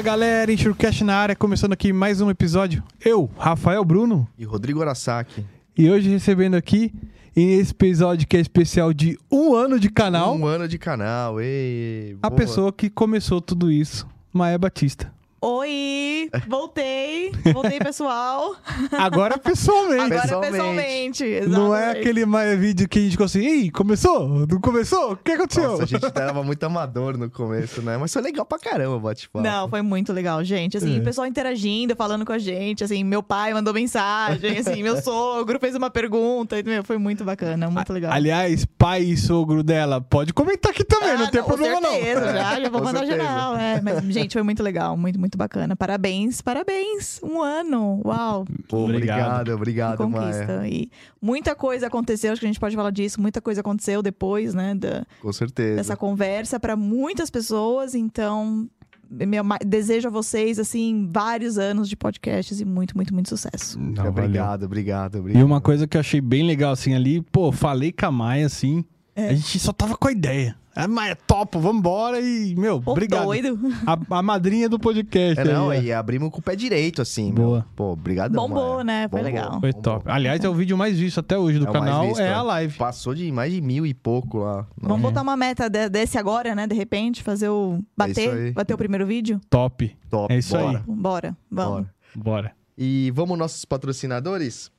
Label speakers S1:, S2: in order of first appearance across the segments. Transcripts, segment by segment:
S1: Fala galera, Enxurcast na área, começando aqui mais um episódio. Eu, Rafael Bruno,
S2: E Rodrigo Arasaki.
S1: e hoje recebendo aqui, nesse episódio que é especial de um ano de canal,
S2: Um ano de canal. Ei,
S1: a
S2: boa.
S1: pessoa que começou tudo isso, Maia Batista.
S3: Oi, voltei, voltei pessoal.
S1: Agora pessoalmente.
S3: Agora
S2: Pessoalmente.
S3: pessoalmente.
S1: Não é aquele vídeo que a gente ficou assim, Ih, começou? Não começou? O que aconteceu?
S2: Nossa, a gente tava muito amador no começo, né? Mas foi legal pra caramba o bate-papo.
S3: Não, foi muito legal, gente. Assim,
S1: É.
S3: o pessoal interagindo, falando com a gente. Assim, meu pai mandou mensagem, assim, meu sogro fez uma pergunta. e, Meu, foi muito bacana, muito legal.
S1: Aliás, pai e sogro dela, pode comentar aqui também, não
S3: Ah,
S1: tem problema não.
S3: certeza, Já, já vou
S2: Com
S3: mandar
S2: certeza.
S3: geral. É. Mas, gente, foi muito legal, muito, muito bacana. Parabéns, parabéns. Um ano. Uau.
S2: Pô,
S1: Obrigado.
S2: obrigado, obrigado, Maia.
S3: conquista. E muita coisa aconteceu, acho que a gente pode falar disso. Muita coisa aconteceu depois, né? Da,
S2: Com certeza.
S3: dessa conversa para muitas pessoas. Então, meu, desejo a vocês, assim, vários anos de podcasts e muito, muito, muito sucesso.
S1: Não, valeu.
S2: obrigado, obrigado,
S1: E
S2: obrigado.
S1: uma coisa que eu achei bem legal, assim, ali, pô, falei com a Maia, assim,
S3: É.
S1: a gente só tava com a ideia. A Maia, topo, vambora e, meu,
S3: Pô,
S1: obrigado.
S3: doido.
S1: A, a madrinha do podcast.
S2: É, não,
S1: ó.
S2: e abrimos com o pé direito, assim.
S1: Boa.
S2: Meu. Pô, obrigadão,
S3: Bombou, né? Foi
S2: Bombou,
S3: legal.
S1: Foi top. Aliás, é o vídeo mais visto até hoje do
S2: É o mais
S1: canal,
S2: visto,
S1: é
S2: é.
S1: a live.
S2: Passou de mais de mil e pouco lá.
S3: Vamos botar uma meta de- desse agora, né? De repente, fazer o.
S2: isso
S3: Bater,
S2: aí.
S3: bater o primeiro vídeo?
S1: Top.
S2: Top,
S1: É isso aí.
S2: bora,
S3: Bora, vamos.
S2: bora.
S1: Bora.
S2: E vamos nossos patrocinadores?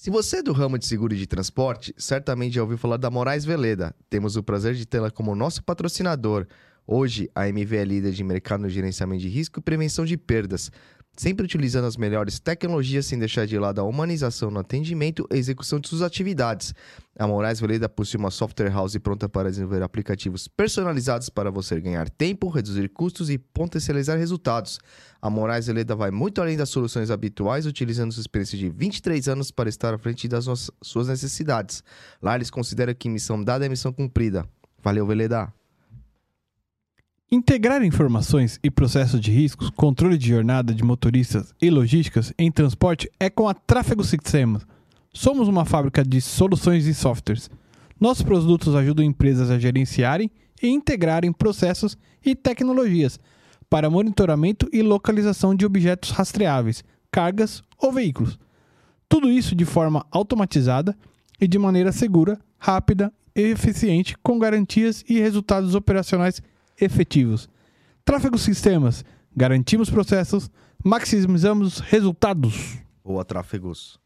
S2: Se você é do ramo de seguro de transporte, certamente já ouviu falar da Moraes Veleda. Temos o prazer de tê-la como nosso patrocinador. Hoje, a MV é líder de mercado no gerenciamento de risco e prevenção de perdas, sempre utilizando as melhores tecnologias sem deixar de lado a humanização no atendimento e execução de suas atividades. A Moraes Veleda possui uma software house pronta para desenvolver aplicativos personalizados para você ganhar tempo, reduzir custos e potencializar resultados. A Moraes Veleda vai muito além das soluções habituais, utilizando sua experiência de 23 anos para estar à frente das suas necessidades. Lá eles consideram que missão dada é missão cumprida. Valeu, Veleda.
S1: Integrar informações e processos de riscos, controle de jornada de motoristas e logísticas em transporte é com a Tráfego Sistemas. Somos uma fábrica de soluções e softwares. Nossos produtos ajudam empresas a gerenciarem e integrarem processos e tecnologias para monitoramento e localização de objetos rastreáveis, cargas ou veículos. Tudo isso de forma automatizada e de maneira segura, rápida e eficiente, com garantias e resultados operacionais efetivos. Tráfego Sistemas. Garantimos processos, maximizamos resultados.
S2: Boa, Tráfegos.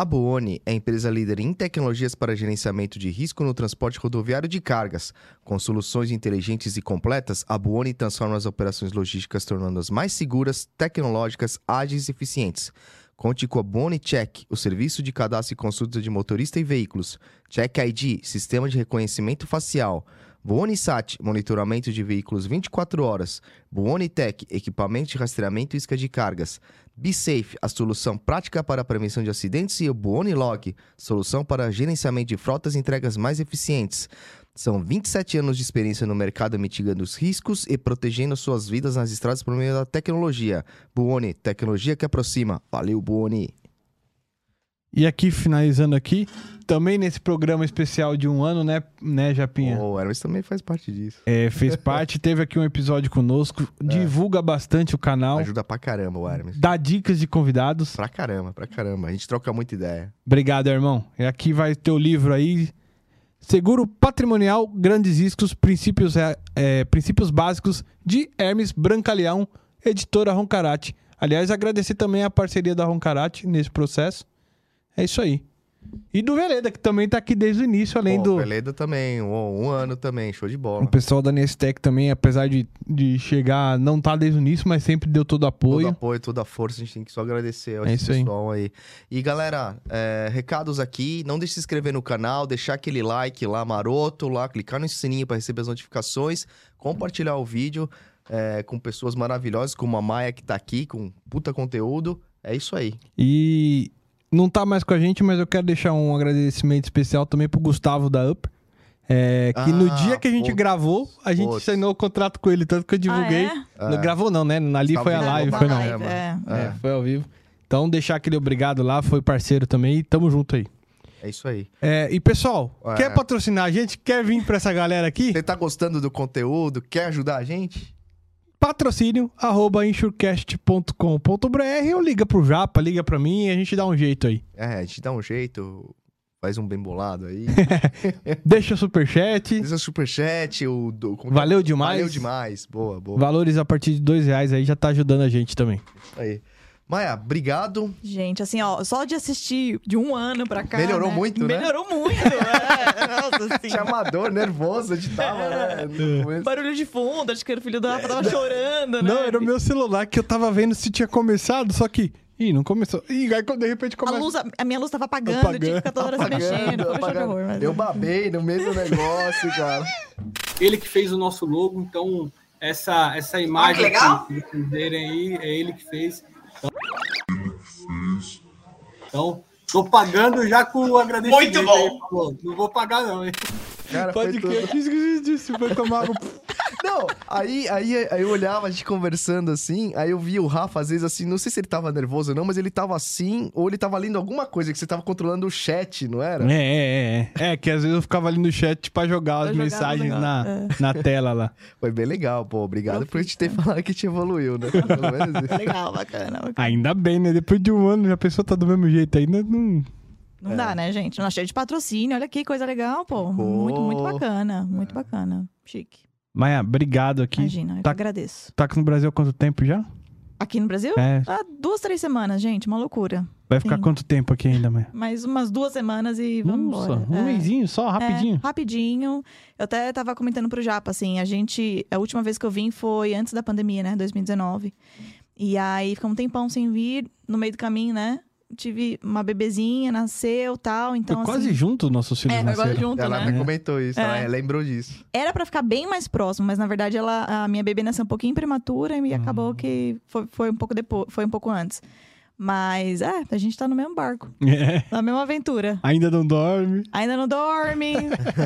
S2: A Buoni é a empresa líder em tecnologias para gerenciamento de risco no transporte rodoviário de cargas. Com soluções inteligentes e completas, a Buoni transforma as operações logísticas tornando-as mais seguras, tecnológicas, ágeis e eficientes. Conte com a Buoni Check, o serviço de cadastro e consulta de motorista e veículos. Check ID, sistema de reconhecimento facial. Buoni Sat, monitoramento de veículos 24 horas. Buoni Tech, equipamento de rastreamento e isca de cargas. BeSafe, a solução prática para a prevenção de acidentes, e o Buoni Log, solução para gerenciamento de frotas e entregas mais eficientes. São 27 anos de experiência no mercado mitigando os riscos e protegendo suas vidas nas estradas por meio da tecnologia. Buoni, tecnologia que aproxima. Valeu, Buoni.
S1: E aqui, finalizando aqui, também nesse programa especial de um ano, né, né Japinha?
S2: O Hermes também faz parte disso.
S1: É, fez parte, teve aqui um episódio conosco, divulga bastante o canal,
S2: Ajuda pra caramba o Hermes.
S1: dá dicas de convidados.
S2: Pra caramba, pra caramba. A gente troca muita ideia.
S1: Obrigado, irmão. E aqui vai ter o livro aí. Seguro Patrimonial, Grandes Riscos, Princípios, é, é, Princípios Básicos, de Hermes Brancaleão, editora Roncarate. Aliás, agradecer também a parceria da Roncarate nesse processo. É isso aí. E do Veleda, que também tá aqui desde o início, além
S2: Pô,
S1: do.
S2: Veleda também, um, um ano também, show de
S1: O
S2: bola.
S1: pessoal da Nestec também, apesar de, de chegar, não tá desde o início, mas sempre deu todo
S2: Todo
S1: apoio.
S2: apoio, toda a força, a gente tem que só agradecer a
S1: É isso aí.
S2: pessoal aí. E galera, é, recados aqui, não deixe de se inscrever no canal, deixar aquele like lá maroto, lá, clicar no sininho para receber as notificações, compartilhar o vídeo é, com pessoas maravilhosas, como a Maia que tá aqui, com puta conteúdo. É isso aí.
S1: E não tá mais com a gente, mas eu quero deixar um agradecimento especial também pro Gustavo da Up. É, que no
S2: Ah,
S1: dia que a gente
S2: putz,
S1: gravou, a gente
S2: putz.
S1: assinou o contrato com ele, tanto que eu divulguei.
S3: Ah,
S2: É.
S1: Não gravou não, né? Ali foi a
S2: divulgou
S1: live, foi não.
S3: é.
S2: É.
S1: É, foi ao vivo. Então deixar aquele obrigado lá, foi parceiro também, e tamo junto aí.
S2: É isso aí.
S1: É, e pessoal,
S2: É.
S1: quer patrocinar a gente? Quer vir pra essa galera aqui?
S2: Você tá gostando do conteúdo? Quer ajudar a gente?
S1: Patrocínio arroba insurecast.com.br ou liga pro Japa, liga pra mim e a gente dá um jeito aí.
S2: É, a gente dá um jeito, faz um bem bolado aí.
S1: Deixa o superchat.
S2: Diz o superchat, o... Do, é?
S1: Valeu demais.
S2: Valeu demais. Boa, boa.
S1: Valores a partir de dois reais aí já tá ajudando a gente também.
S2: Aí. Maia, obrigado.
S3: Gente, assim, ó, só de assistir de um ano pra cá.
S2: Melhorou
S3: né?
S2: muito, né?
S3: Melhorou muito, é. Nossa, assim.
S2: Chamador, nervoso de tava, né?
S3: Barulho de fundo, acho que o filho do Rafa tava chorando, né?
S1: Não, era o meu celular que eu tava vendo se tinha começado, só que. Ih, não começou. Ih, aí quando de repente
S3: A, luz, a a minha luz tava apagando,
S1: Apagando.
S3: tinha que ficar toda hora se mexendo.
S2: Apagando.
S3: horror, mas...
S2: Eu babei no mesmo negócio, cara.
S4: ele que fez o nosso logo, então essa, essa imagem
S5: legal.
S4: que vocês verem aí, é ele que fez. Então, tô pagando já com o agradecimento.
S5: Muito bom.
S4: aí. Não vou pagar não, hein?
S2: Cara,
S1: Pode crer. Foi tomar. um
S2: Não, aí, aí, aí eu olhava a gente conversando assim, aí eu via o Rafa, às vezes assim, não sei se ele tava nervoso ou não, mas ele tava assim, ou ele tava lendo alguma coisa, que você tava controlando o chat, não era?
S1: É, é, é. É, que às vezes eu ficava ali no chat pra jogar as mensagens na,
S3: negócios,
S1: na tela lá.
S2: Foi bem legal, pô. Obrigado por a gente ter falado que te evoluiu, né?
S3: Legal, bacana, bacana.
S1: Ainda bem, né? Depois de um ano, a pessoa tá do mesmo jeito ainda. Não...
S3: Não dá, né, gente? Nós cheio de patrocínio, olha que coisa legal, pô. Muito, muito bacana, muito bacana. Chique.
S1: Maia, obrigado aqui.
S3: Imagina, eu
S1: Tá-
S3: agradeço.
S1: Tá aqui no Brasil há quanto tempo já?
S3: Aqui no Brasil?
S1: É.
S3: Há duas, três semanas, gente, uma loucura.
S1: Vai ficar
S3: Sim.
S1: quanto tempo aqui ainda, Maia?
S3: Mais umas duas semanas e vamos
S1: Nossa,
S3: embora.
S1: um
S3: É.
S1: mêsinho só, rapidinho.
S3: É, rapidinho. Eu até tava comentando pro Japa, assim, a gente. A última vez que eu vim foi antes da pandemia, né? 2019. E aí ficamos um tempão sem vir, no meio do caminho, né? Tive uma bebezinha, nasceu tal. Então,
S1: Foi
S3: assim.
S1: quase junto nossos filhos
S3: É, foi quase
S1: nasceram.
S3: junto,
S2: Ela
S3: né?
S2: até comentou isso,
S3: É.
S2: ela lembrou disso.
S3: Era pra ficar bem mais próximo, mas na verdade ela, a minha bebê nasceu um pouquinho prematura e acabou que foi, foi um pouco depois, foi um pouco antes. Mas é, a gente tá no mesmo barco,
S1: É,
S3: na mesma aventura.
S1: ainda não dorme.
S3: Ainda não dorme,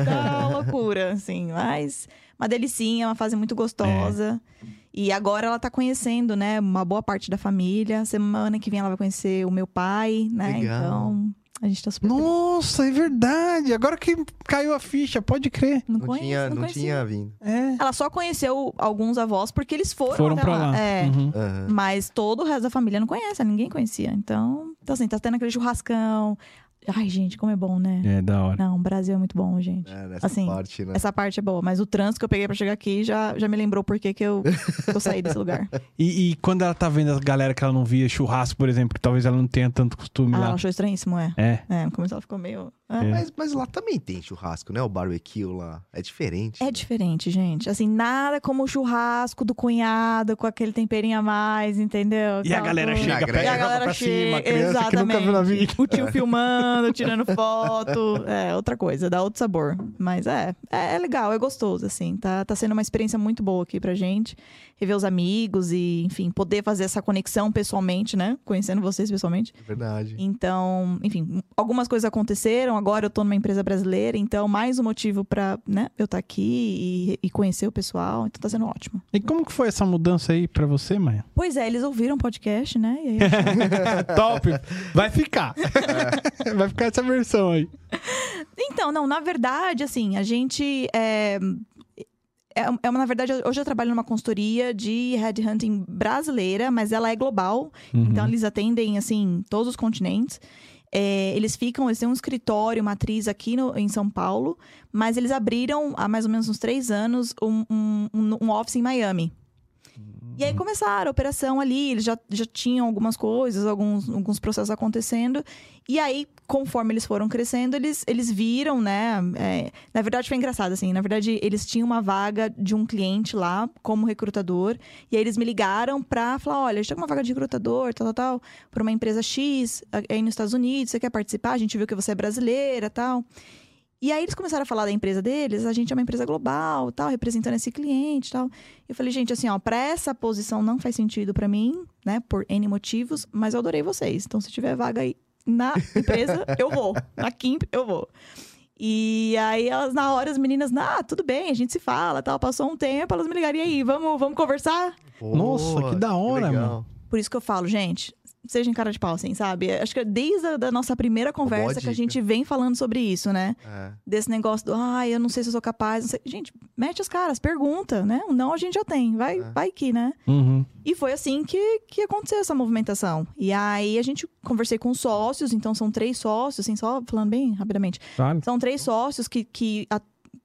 S3: tá uma loucura, assim, mas uma delicinha, uma fase muito gostosa. E agora ela tá conhecendo, né, uma boa parte da família. Semana que vem ela vai conhecer o meu pai, né?
S2: Legal.
S3: Então, a gente tá super feliz.
S1: Nossa, é verdade. Agora que caiu a ficha, pode crer.
S3: Não,
S2: Não,
S3: conheço,
S2: tinha,
S3: não,
S2: não tinha vindo.
S1: É.
S3: Ela só conheceu alguns avós porque eles foram,
S1: Foram
S3: até
S1: pra lá.
S3: É.
S1: Uhum.
S2: Aham.
S3: Mas todo o resto da família não conhece, ninguém conhecia. Então, então assim, tá tendo aquele churrascão. Ai, gente, como é bom, né?
S1: É, da hora.
S3: Não, o Brasil é muito bom, gente.
S2: É, nessa
S3: Assim,
S2: parte, né?
S3: Essa parte é boa, mas o trânsito que eu peguei pra chegar aqui já, já me lembrou por que que eu, que eu saí desse lugar.
S1: E, e quando ela tá vendo a galera que ela não via, churrasco, por exemplo, que talvez ela não tenha tanto costume
S3: Ah,
S1: lá.
S3: ela achou estranhíssimo, é.
S1: É.
S3: É, no começo ela ficou meio. Ah.
S1: É.
S2: Mas, mas lá também tem churrasco, né? O barbecue lá. É diferente.
S3: É
S2: né?
S3: diferente, gente. Assim, nada como o churrasco do cunhado com aquele temperinho a mais, entendeu?
S1: E a galera
S3: coisa.
S1: chega, pega
S3: E a galera
S1: pra cima,
S3: chega,
S1: criança que nunca viu na
S3: exatamente.
S1: vida.
S3: O tio filmando, tirando foto. É, outra coisa, dá outro sabor. Mas é, é, é legal, é gostoso, assim. Tá, tá sendo uma experiência muito boa aqui pra gente. Rever os amigos e, enfim, poder fazer essa conexão pessoalmente, né? Conhecendo vocês pessoalmente.
S2: É verdade.
S3: Então, enfim, algumas coisas aconteceram. Agora eu tô numa empresa brasileira, então mais um motivo pra, né, eu estar aqui e, e conhecer o pessoal. Então tá sendo ótimo.
S1: E como que foi essa mudança aí pra você, Maia?
S3: Pois é, eles ouviram o podcast, né? E aí acharam-
S1: Top! Vai ficar. Vai ficar essa versão aí.
S3: Então, não, na verdade, assim, a gente. É, é, é uma- na verdade, hoje eu trabalho numa consultoria de headhunting brasileira, mas ela é global.
S1: Uhum.
S3: Então, eles atendem, assim, todos os continentes. É, eles ficam, eles têm um escritório, matriz aqui no- em São Paulo, mas eles abriram há mais ou menos uns três anos um, um- um office em Miami. E aí começaram a operação ali, eles já, já tinham algumas coisas, alguns, alguns processos acontecendo. E aí, conforme eles foram crescendo, eles, eles viram, né? é, na verdade, foi engraçado, assim. Na verdade, eles tinham uma vaga de um cliente lá, como recrutador. E aí, eles me ligaram pra falar: olha, a gente tem uma vaga de recrutador, tal, tal, tal, pra uma empresa X aí nos Estados Unidos. Você quer participar? A gente viu que você é brasileira tal. E aí eles começaram a falar da empresa deles, a gente é uma empresa global, tal, representando esse cliente, tal. Eu falei, gente, assim, ó, para essa posição não faz sentido para mim, né, por N motivos, mas eu adorei vocês. Então se tiver vaga aí na empresa, eu vou. Na Kimp, eu vou. E aí elas na hora as meninas, ah, tudo bem, a gente se fala, tal. Passou um tempo, elas me ligaram e aí, vamos, vamos conversar?
S2: Pô,
S1: Nossa, que da hora,
S2: legal.
S1: mano.
S3: Por isso que eu falo, gente, sejam cara de pau, assim, sabe? Acho que desde a da nossa primeira conversa que a gente vem falando sobre isso, né?
S2: É.
S3: Desse negócio do, ai, eu não sei se eu sou capaz. não sei." Gente, mete as caras, pergunta, né? O não a gente já tem, vai,
S2: É.
S3: vai que, né?
S1: Uhum.
S3: E foi assim que, que aconteceu essa movimentação. E aí a gente conversei com sócios, então são três sócios, assim, só falando bem rapidamente.
S1: Claro.
S3: São três sócios que, que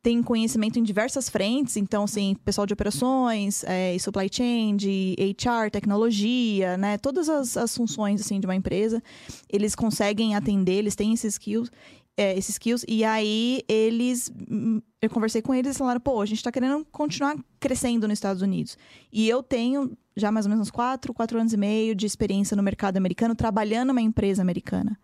S3: têm conhecimento em diversas frentes, então, assim, pessoal de operações, é, supply chain, de HR, tecnologia, né? Todas as, as funções, assim, de uma empresa, eles conseguem atender, eles têm esses skills. é, esses skills, e aí eles. hum, Eu conversei com eles e falaram: pô, a gente tá querendo continuar crescendo nos Estados Unidos. E eu tenho já mais ou menos uns quatro, quatro anos e meio de experiência no mercado americano, trabalhando numa empresa americana.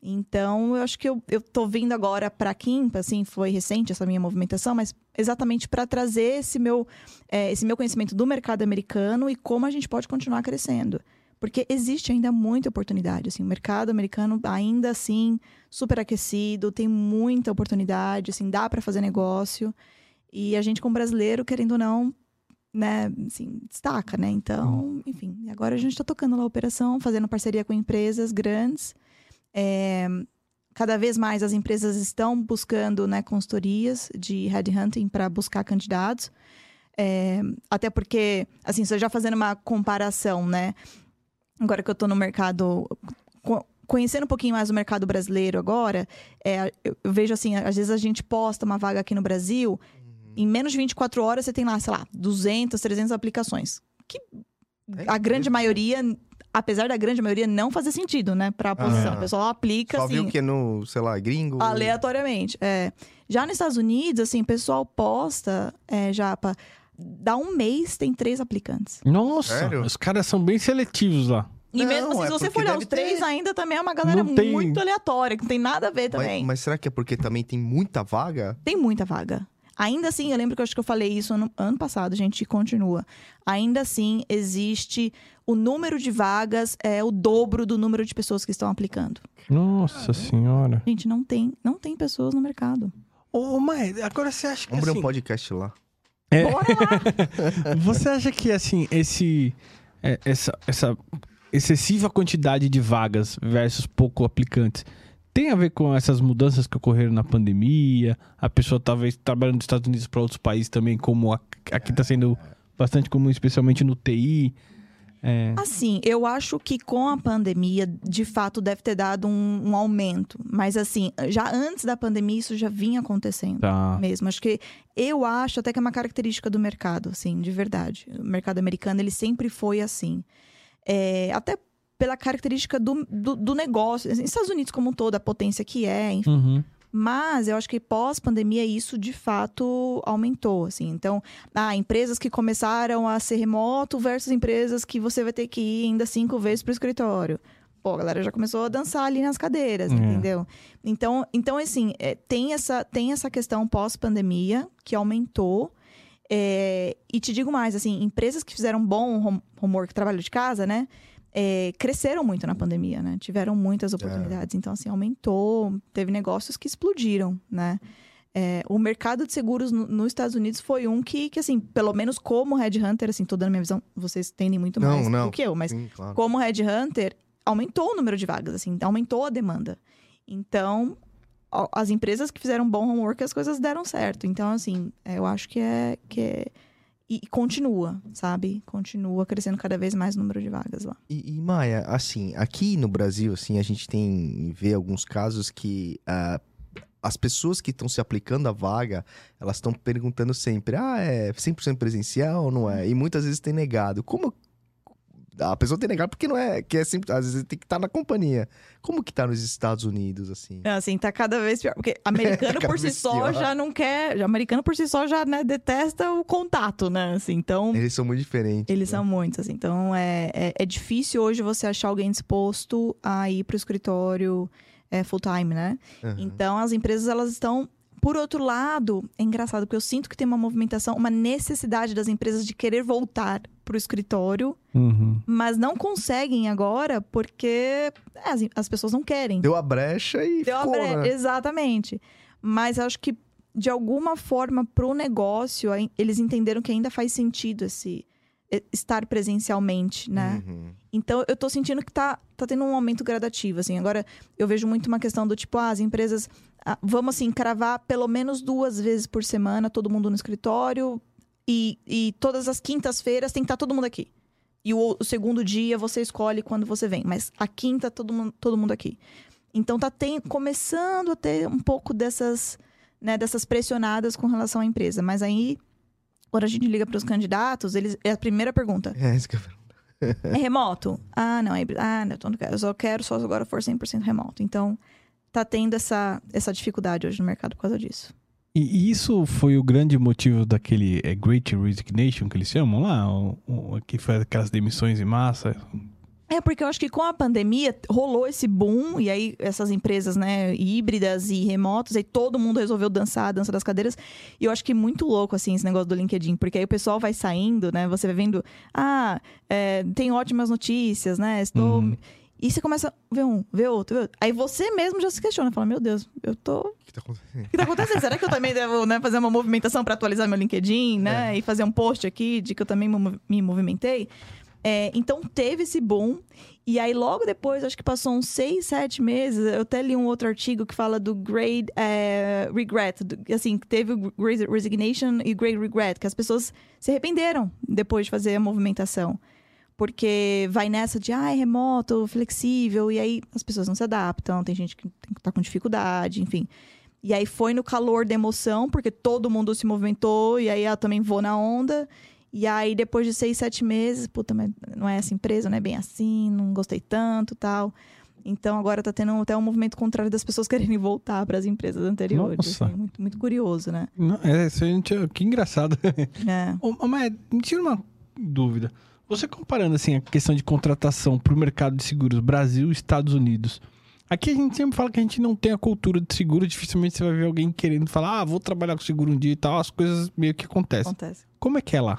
S3: Então, eu acho que eu, eu tô vindo agora para Quimpa, assim, foi recente essa minha movimentação, mas exatamente para trazer esse meu, é, esse meu conhecimento do mercado americano e como a gente pode continuar crescendo. Porque existe ainda muita oportunidade, assim, o mercado americano ainda assim super aquecido, tem muita oportunidade, assim, dá para fazer negócio. E a gente como brasileiro, querendo ou não, né, assim, destaca, né? Então, enfim, agora a gente está tocando lá a operação, fazendo parceria com empresas grandes. É, cada vez mais as empresas estão buscando né, consultorias de headhunting para buscar candidatos. É, até porque, assim, só já fazendo uma comparação, né? Agora que eu estou no mercado, co- conhecendo um pouquinho mais o mercado brasileiro agora, é, eu, vejo assim, às vezes a gente posta uma vaga aqui no Brasil, em menos de 24 horas você tem lá, sei lá, 200, 300 aplicações. Que
S2: É
S3: a grande maioria, apesar da grande maioria, não fazer sentido, né, pra posição.
S2: Ah.
S3: O pessoal aplica,
S2: Só
S3: assim,
S2: viu que é no, sei lá, gringo.
S3: aleatoriamente. É. Já nos Estados Unidos, assim, o pessoal posta, é, Japa, dá um mês, tem três aplicantes.
S1: Nossa,
S2: Sério?
S1: os caras são bem seletivos lá.
S3: E
S2: Não,
S3: mesmo assim,
S2: é
S3: se você
S2: porque
S3: for olhar os três,
S2: ter-
S3: ainda também é uma galera
S1: tem-
S3: muito aleatória, que não tem nada a ver também.
S2: Mas, mas será que é porque também tem muita vaga?
S3: Tem muita vaga. Ainda assim, eu lembro que eu acho que eu falei isso ano, ano passado, gente, e continua. Ainda assim, existe o número de vagas é o dobro do número de pessoas que estão aplicando.
S1: Nossa senhora.
S3: Gente, não tem, não tem pessoas no mercado.
S1: Ô, Maia, agora você acha que
S2: Vamos abrir
S1: assim,
S2: um podcast lá.
S1: É.
S3: Bora lá!
S1: Você acha que, assim, esse, é, essa, essa excessiva quantidade de vagas versus pouco aplicantes tem a ver com essas mudanças que ocorreram na pandemia? A pessoa talvez trabalhando nos Estados Unidos para outros países também, como aqui está sendo bastante comum, especialmente no TI. É,
S3: Assim, eu acho que com a pandemia, de fato, deve ter dado um, um aumento. Mas assim, já antes da pandemia, isso já vinha acontecendo.
S1: tá.
S3: mesmo. Acho que eu acho até que é uma característica do mercado, assim, de verdade. O mercado americano, ele sempre foi assim. É, até pela característica do, do, do negócio. Assim, Estados Unidos como um todo, a potência que é, enfim.
S1: Uhum.
S3: Mas eu acho que pós-pandemia isso de fato aumentou, assim. Então, ah, empresas que começaram a ser remoto versus empresas que você vai ter que ir ainda cinco vezes para o escritório. Pô, a galera já começou a dançar ali nas cadeiras,
S1: É.
S3: entendeu? Então, então assim, é, tem, essa, tem essa questão pós-pandemia que aumentou. É, e te digo mais, assim, empresas que fizeram bom home- homework, trabalho de casa, né? É, cresceram muito na pandemia, né? Tiveram muitas oportunidades. Então, assim, aumentou. Teve negócios que explodiram, né? É, o mercado de seguros no- nos Estados Unidos foi um que, que, assim, pelo menos como Headhunter, assim, tô dando minha visão, vocês entendem muito
S2: Não,
S3: mais
S2: não.
S3: do que eu, mas
S2: Sim, claro.
S3: como Headhunter, aumentou o número de vagas, assim, aumentou a demanda. Então, as empresas que fizeram bom homework, as coisas deram certo. Então, assim, é, eu acho que é. Que é e, continua, sabe? Continua crescendo cada vez mais o número de vagas lá.
S2: E, e, Maia, assim, aqui no Brasil, assim, a gente tem vê alguns casos que ah, as pessoas que estão se aplicando à vaga, elas estão perguntando sempre, ah, é 100% presencial ou não é? E muitas vezes tem negado. Como a pessoa tem negado porque não é, que é sempre, às vezes tem que estar na companhia. Como que tá nos Estados Unidos, assim?
S3: Assim, tá cada vez pior. Porque americano por si só
S2: pior.
S3: já não quer. já- Americano por si só já né, detesta o contato, né? Assim, então.
S2: Eles são muito diferentes.
S3: Eles
S2: né?
S3: são muitos, assim. Então, é, é, é difícil hoje você achar alguém disposto a ir pro escritório é, full time, né?
S2: Aham.
S3: Então, as empresas, elas estão... Por outro lado, é engraçado, porque eu sinto que tem uma movimentação, uma necessidade das empresas de querer voltar pro escritório,
S1: Uhum.
S3: mas não conseguem agora porque é, as, as pessoas não querem.
S2: Deu a brecha e
S3: Deu a
S2: ficou,
S3: bre-
S2: né?
S3: Exatamente. Mas acho que, de alguma forma, pro negócio, ai- eles entenderam que ainda faz sentido esse, estar presencialmente, né?
S2: Uhum.
S3: Então, eu tô sentindo que tá, tá tendo um aumento gradativo, assim. Agora, eu vejo muito uma questão do tipo, ah, as empresas... ah, vamos, assim, cravar pelo menos duas vezes por semana, todo mundo no escritório. E, e todas as quintas-feiras tem que estar todo mundo aqui. E o, o segundo dia, você escolhe quando você vem. Mas a quinta, todo mundo, todo mundo aqui. Então, tá tem, começando a ter um pouco dessas, né, dessas pressionadas com relação à empresa. Mas aí, quando a gente liga para os candidatos, eles, é a primeira pergunta.
S2: É isso que eu
S3: É remoto? Ah, não, é híbrido. Ah, não, então. Eu só quero só agora for 100% remoto. Então, tá tendo essa, essa dificuldade hoje no mercado por causa disso.
S1: E, e isso foi o grande motivo daquele é, Great Resignation que eles chamam lá? O, o- que foi aquelas demissões em massa?
S3: É, porque eu acho que com a pandemia rolou esse boom, e aí essas empresas, né, híbridas e remotos, aí todo mundo resolveu dançar a dança das cadeiras. E eu acho que é muito louco, assim, esse negócio do LinkedIn, porque aí o pessoal vai saindo, né, você vai vendo, ah, é, tem ótimas notícias, né, estou.
S1: Uhum.
S3: E você começa a ver um, ver outro, ver outro. Aí você mesmo já se questiona, fala, meu Deus, eu tô
S2: O que tá acontecendo?
S3: o que tá acontecendo? Será que eu também devo né, fazer uma movimentação para atualizar meu LinkedIn, né? E fazer um post aqui de que eu também me movimentei? É, então teve esse boom. E aí, logo depois, acho que passou uns seis, sete meses, eu até li um outro artigo que fala do Great é, Regret. do- assim, teve o Great Resignation e Great Regret, que as pessoas se arrependeram depois de fazer a movimentação. Porque vai nessa de, ah, é remoto, flexível, e aí as pessoas não se adaptam, tem gente que tá com dificuldade, enfim. E aí foi no calor da emoção, porque todo mundo se movimentou, e aí eu também vou na onda. E aí, depois de seis, sete meses, puta, mas não é essa empresa, não é bem assim, não gostei tanto tal. Então agora tá tendo até um movimento contrário das pessoas quererem voltar para as empresas anteriores.
S1: Nossa.
S3: assim, muito, muito curioso, né?
S1: Não, é, gente, que engraçado.
S3: É.
S1: Ô, Mas me tira uma dúvida. Você comparando assim a questão de contratação para o mercado de seguros Brasil e Estados Unidos. Aqui a gente sempre fala que a gente não tem a cultura de seguro, dificilmente você vai ver alguém querendo falar, ah, vou trabalhar com seguro um dia e tal, as coisas meio que acontecem.
S3: Acontece.
S1: Como é que é lá?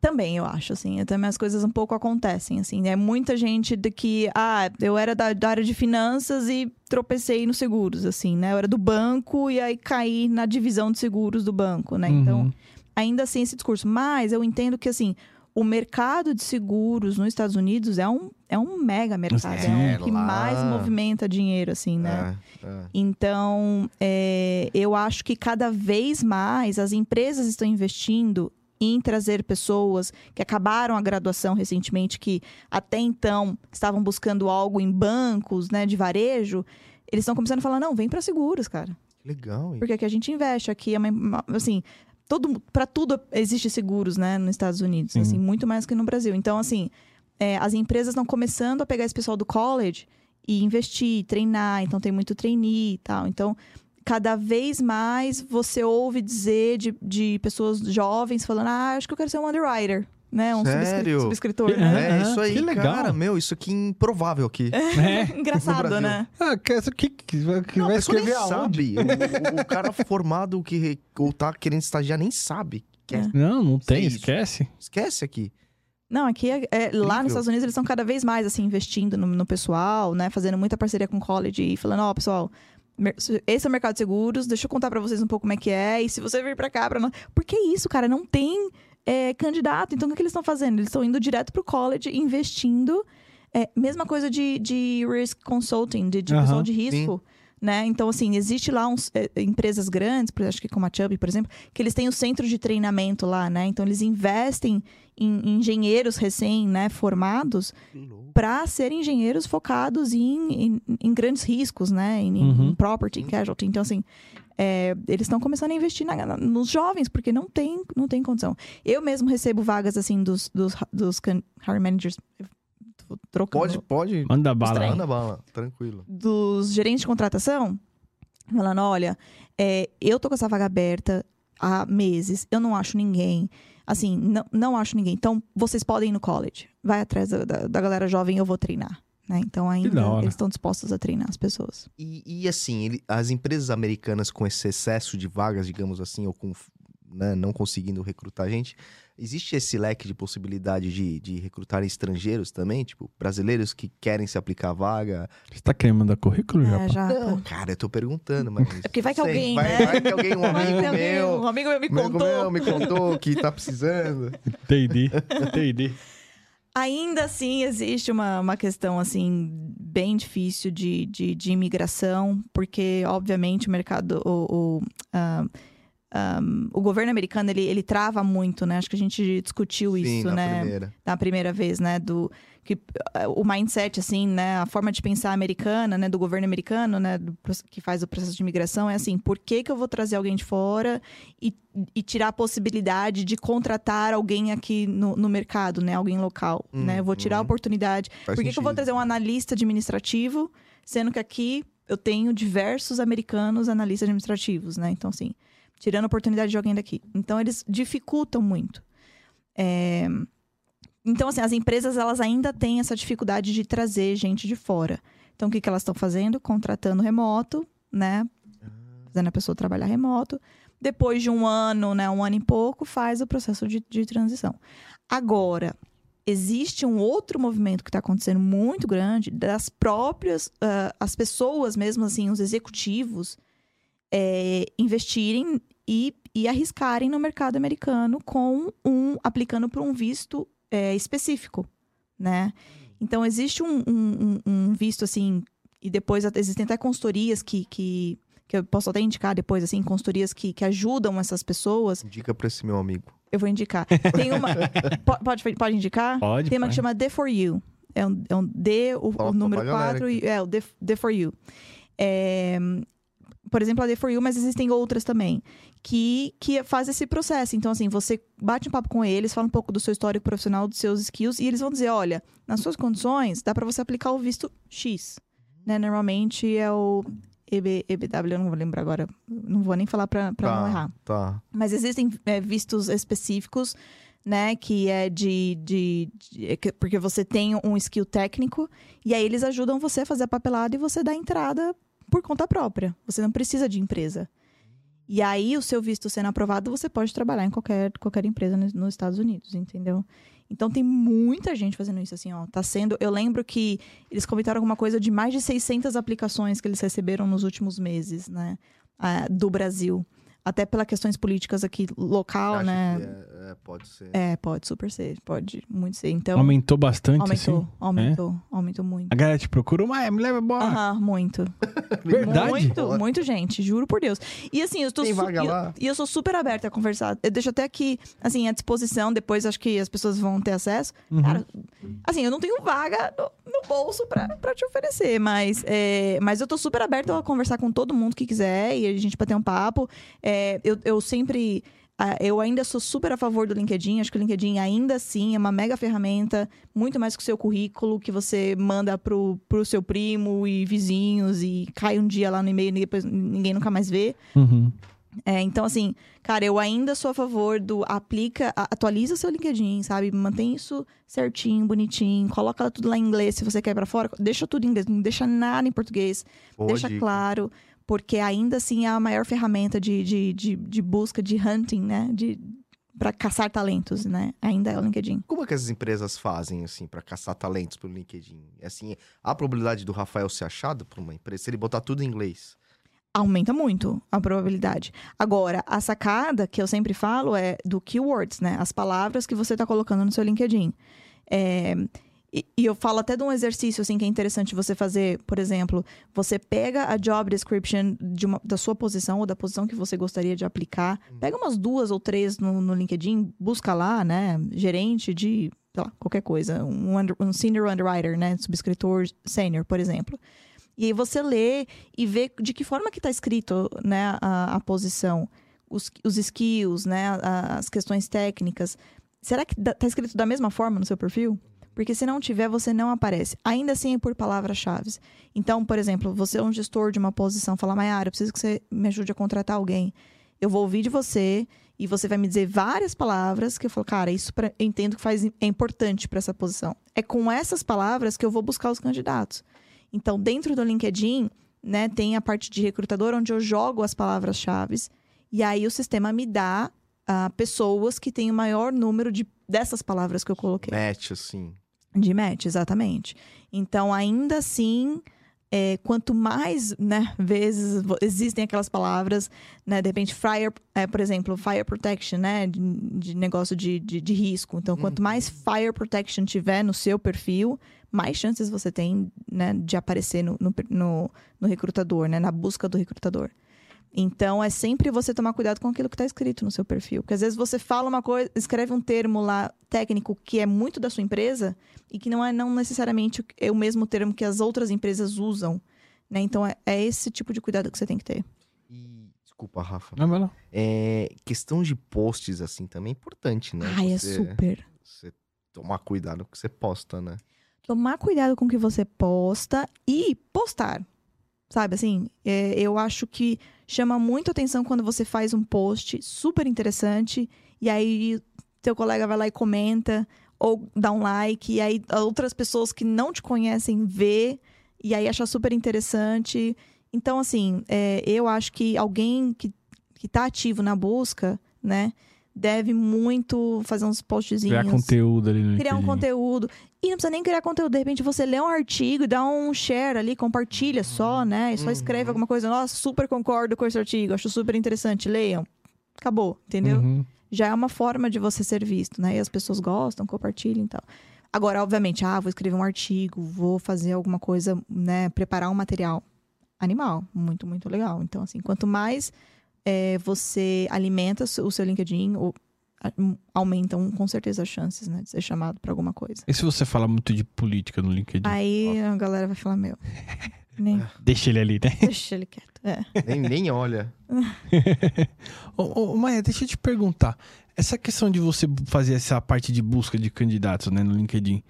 S3: Também, eu acho, assim. Também as coisas um pouco acontecem, assim. É muita gente de que, ah, eu era da, da área de finanças e tropecei nos seguros, assim, né? Eu era do banco e aí caí na divisão de seguros do banco, né? Então,
S1: Uhum.
S3: ainda assim esse discurso. Mas eu entendo que, assim, o mercado de seguros nos Estados Unidos é um, é um mega mercado.
S1: Sim,
S3: é o que
S2: lá.
S3: mais movimenta dinheiro, assim, né?
S2: É, é.
S3: Então, é, eu acho que cada vez mais as empresas estão investindo em trazer pessoas que acabaram a graduação recentemente, que até então estavam buscando algo em bancos, né, de varejo. Eles estão começando a falar: não, vem para seguros, cara.
S2: Legal, hein?
S3: Porque aqui a gente investe, aqui é uma, uma- assim, todo para tudo existe seguros, né, nos Estados Unidos,
S1: Sim.
S3: assim, muito mais que no Brasil. Então, assim, é, as empresas estão começando a pegar esse pessoal do college e investir, treinar, então tem muito trainee e tal. Então, cada vez mais você ouve dizer de, de pessoas jovens falando: "Ah, acho que eu quero ser um underwriter", né, um
S2: Sério?
S3: subscritor,
S1: É.
S3: né?
S2: É,
S1: Ah,
S2: isso aí,
S1: que legal.
S2: cara. Meu, isso aqui é improvável aqui.
S1: É.
S3: Engraçado,
S2: Brasil.
S3: né?
S1: Ah, que, que, que,
S2: Não,
S1: vai escrever
S2: sabe. O, o cara formado que ou tá querendo estagiar nem sabe. Quer-
S3: É.
S1: Não, não tem,
S2: Isso.
S1: esquece.
S2: Esquece aqui.
S3: Não, aqui é, é- lá nos Estados Unidos eles estão cada vez mais assim investindo no, no pessoal, né, fazendo muita parceria com o college e falando, ó, pessoal, mer- esse é o mercado de seguros, deixa eu contar pra vocês um pouco como é que é e se você vir pra cá para nós, porque é isso, cara, não tem é, candidato, então o que, eles estão fazendo? Eles estão indo direto pro college, investindo, é, mesma coisa de, de risk consulting, de,
S1: Aham,
S3: pessoal de risco. Né? Então, assim, existe lá uns, é, empresas grandes, por- acho que como a Chubb, por exemplo, que eles têm o centro de treinamento lá, né? Então, eles investem em em engenheiros recém né, formados para serem engenheiros focados em, em, em grandes riscos, né? Em, em
S1: Uhum.
S3: property, casualty. Então, assim, é, eles estão começando a investir na- na- nos jovens, porque não tem, não tem condição. Eu mesmo recebo vagas, assim, dos, dos, dos hiring managers. Trocando
S2: Pode, pode.
S1: Manda bala.
S2: Manda bala, tranquilo.
S3: dos gerentes de contratação, falando: olha, é, eu tô com essa vaga aberta há meses, eu não acho ninguém. Assim, não, não acho ninguém. Então, vocês podem ir no college. Vai atrás da, da, da galera jovem, eu vou treinar. Né? Então, ainda eles estão dispostos a treinar as pessoas.
S2: E, e, assim, ele- as empresas americanas com esse excesso de vagas, digamos assim, ou com né, não conseguindo recrutar gente, Existe esse leque de possibilidade de, de recrutar estrangeiros também? Tipo, brasileiros que querem se aplicar a vaga?
S1: Você tá querendo mandar currículo, já?
S3: É, já.
S2: Não, cara, eu tô perguntando, mas...
S3: É porque vai que
S2: sei,
S3: alguém,
S2: vai,
S3: né?
S2: Vai que alguém, um amigo
S3: alguém-
S2: meu...
S3: Um amigo meu me
S2: amigo
S3: contou.
S2: meu me contou que tá precisando.
S1: Entendi, entendi.
S3: Ainda assim, existe uma, uma questão, assim, bem difícil de, de, de imigração, porque, obviamente, o mercado... O, o, ah, ah, o governo americano, ele, ele trava muito, né? Acho que a gente discutiu
S2: Sim,
S3: isso,
S2: na
S3: né?
S2: primeira.
S3: na primeira vez, né, do que eh, o mindset assim, né, a forma de pensar americana, né, do governo americano, né, do que faz o processo de imigração é assim, por que que eu vou trazer alguém de fora e, e tirar a possibilidade de contratar alguém aqui no, no mercado, né, alguém local, né? Eu vou tirar a
S2: Uhum.
S3: oportunidade.
S2: Faz
S3: por que, que eu vou trazer um analista administrativo, sendo que aqui eu tenho diversos americanos analistas administrativos, né? Então assim, tirando a oportunidade de alguém daqui. Então eles dificultam muito. É, então, assim, as empresas elas ainda têm essa dificuldade de trazer gente de fora. Então, o que, que elas estão fazendo? Contratando remoto, né? Fazendo a pessoa trabalhar remoto. Depois de um ano, né? Um ano e pouco, faz o processo de, de transição. Agora, existe um outro movimento que está acontecendo muito grande das próprias, ah, as pessoas mesmo, assim, os executivos, é, investirem e, e arriscarem no mercado americano com um aplicando por um visto é, específico, né? Então existe um, um- um- visto assim e depois existem até consultorias que, que, que eu posso até indicar depois assim consultorias que, que ajudam essas pessoas.
S2: Dica pra esse meu amigo.
S3: Eu vou indicar. Tem uma po- pode pode indicar?
S1: Pode,
S3: Tem uma que chama D for You. É um, é um D, o, o número
S2: galera
S3: 4, e, é o D, D for You. É, por exemplo, a D for You, mas existem outras também, que, que faz esse processo. Então, assim, você bate um papo com eles, fala um pouco do seu histórico profissional, dos seus skills, e eles vão dizer, olha, nas suas condições, dá para você aplicar o visto X. Né? Normalmente é o EB, EBW, eu não vou lembrar agora, não vou nem falar para não errar.
S2: Tá.
S3: Mas existem é, vistos específicos, né? Que é de, de, de- é que- Porque você tem um skill técnico, e aí eles ajudam você a fazer a papelada e você dá entrada por conta própria. Você não precisa de empresa. E aí, o seu visto sendo aprovado, você pode trabalhar em qualquer, qualquer empresa nos, nos Estados Unidos, entendeu? Então tem muita gente fazendo isso, assim, ó. Tá sendo. Eu lembro que eles comentaram alguma coisa de mais de 600 aplicações que eles receberam nos últimos meses, né? ah, do Brasil. Até pelas questões políticas aqui local,
S2: Acho
S3: né?
S2: que é- é, pode ser.
S3: É, pode super ser, pode muito ser. Então,
S1: Aumentou bastante,
S3: aumentou,
S1: assim?
S3: aumentou, aumentou muito.
S1: A galera te procura, mas me leva embora.
S3: Aham, muito.
S1: Verdade?
S3: Muito, muito gente, juro por Deus. E assim, eu tô
S2: Tem vaga
S3: e eu-
S2: lá?
S3: E eu sou super aberta a conversar. Eu deixo até aqui, assim, à disposição. Depois acho que as pessoas vão ter acesso.
S1: Uhum.
S3: Cara, assim, eu não tenho vaga no, no bolso pra, pra te oferecer, mas, é, mas eu tô super aberta a conversar com todo mundo que quiser e a gente bater um papo. É, eu, eu sempre. Ah, Eu ainda sou super a favor do LinkedIn. Acho que o LinkedIn ainda assim é uma mega ferramenta, muito mais que o seu currículo, que você manda pro, pro seu primo e vizinhos e cai um dia lá no e-mail e depois ninguém nunca mais vê.
S1: Uhum.
S3: É, então, assim, cara, eu ainda sou a favor do aplica, atualiza seu LinkedIn, sabe? Mantém isso certinho, bonitinho, coloca tudo lá em inglês se você quer ir pra fora, deixa tudo em inglês, não deixa nada em português,
S2: Boa
S3: deixa
S2: dica.
S3: claro, porque ainda assim é a maior ferramenta de, de, de, de busca, de hunting, né? De, pra caçar talentos, né? Ainda é o LinkedIn.
S2: Como é que as empresas fazem, assim, pra caçar talentos pelo LinkedIn? Assim, a probabilidade do Rafael ser achado por uma empresa, se ele botar tudo em inglês.
S3: aumenta muito a probabilidade. Agora, a sacada que eu sempre falo é do keywords, né? As palavras que você está colocando no seu LinkedIn. É, e, e eu falo até de um exercício assim que é interessante você fazer, por exemplo, você pega a job description de uma- da sua posição ou da posição que você gostaria de aplicar, pega umas duas ou três no, no LinkedIn, busca lá, né? Gerente de lá, qualquer coisa, um, under- um senior underwriter, né? Subscritor sênior, por exemplo. E aí você lê e vê de que forma que está escrito né, a, a posição, os, os skills, né, a- as questões técnicas. Será que está escrito da mesma forma no seu perfil? Porque se não tiver, você não aparece. Ainda assim é por palavras-chave. Então, por exemplo, você é um gestor de uma posição, fala, Mayara, eu preciso que você me ajude a contratar alguém. Eu vou ouvir de você e você vai me dizer várias palavras que eu falo, cara, isso pra, eu entendo que faz, é importante para essa posição. É com essas palavras que eu vou buscar os candidatos. Então, dentro do LinkedIn, né, tem a parte de recrutador onde eu jogo as palavras-chave e aí o sistema me dá ah, pessoas que têm o maior número de dessas palavras que eu coloquei.
S2: Match, assim.
S3: De match, exatamente. Então, ainda assim, é, quanto mais né, vezes existem aquelas palavras, né, de repente, fire, é, por exemplo, fire protection, né, de, de negócio de, de, de risco. Então, quanto mais fire protection tiver no seu perfil, mais chances você tem né, de aparecer no, no, no, no recrutador, né, na busca do recrutador. Então, é sempre você tomar cuidado com aquilo que está escrito no seu perfil. Porque às vezes você fala uma coisa, escreve um termo lá técnico que é muito da sua empresa e que não é não necessariamente o- é o mesmo termo que as outras empresas usam. Né? Então, é, é esse tipo de cuidado que você tem que ter.
S2: E, desculpa, Rafa.
S1: Não, vai lá.
S2: É, questão de posts, assim, também é importante, né?
S3: Ai, é super.
S2: Você tomar cuidado com o que você posta, né?
S3: Tomar cuidado com o que você posta e postar. Sabe, assim, é, eu acho que chama muito atenção quando você faz um post super interessante e aí teu colega vai lá e comenta ou dá um like e aí outras pessoas que não te conhecem vê e aí acha super interessante. Então, assim, é, eu acho que alguém que, que tá ativo na busca, né, deve muito fazer uns postzinhos
S1: Criar conteúdo ali no
S3: criar um conteúdo. E não precisa nem criar conteúdo. De repente você lê um artigo e dá um share ali, compartilha só, né? E só escreve
S2: Uhum.
S3: alguma coisa. Nossa, super concordo com esse artigo, acho super interessante. Leiam. Acabou, entendeu?
S1: Uhum.
S3: Já é uma forma de você ser visto, né? E as pessoas gostam, compartilham e tal. Agora, obviamente, ah, vou escrever um artigo, vou fazer alguma coisa, né? Preparar um material. Animal. Muito, muito legal. Então, assim, quanto mais é, você alimenta o seu- LinkedIn, ou, um, aumentam com certeza as chances, né? De ser chamado para alguma coisa.
S1: E se você fala muito de política no LinkedIn?
S3: Aí a galera vai falar, meu. Nem,
S1: Deixa ele ali, né?
S3: deixa ele quieto. É.
S2: Nem, nem olha.
S1: Ô, ô, Maia, deixa eu te perguntar. Essa questão de você fazer essa parte de busca de candidatos, né, no LinkedIn.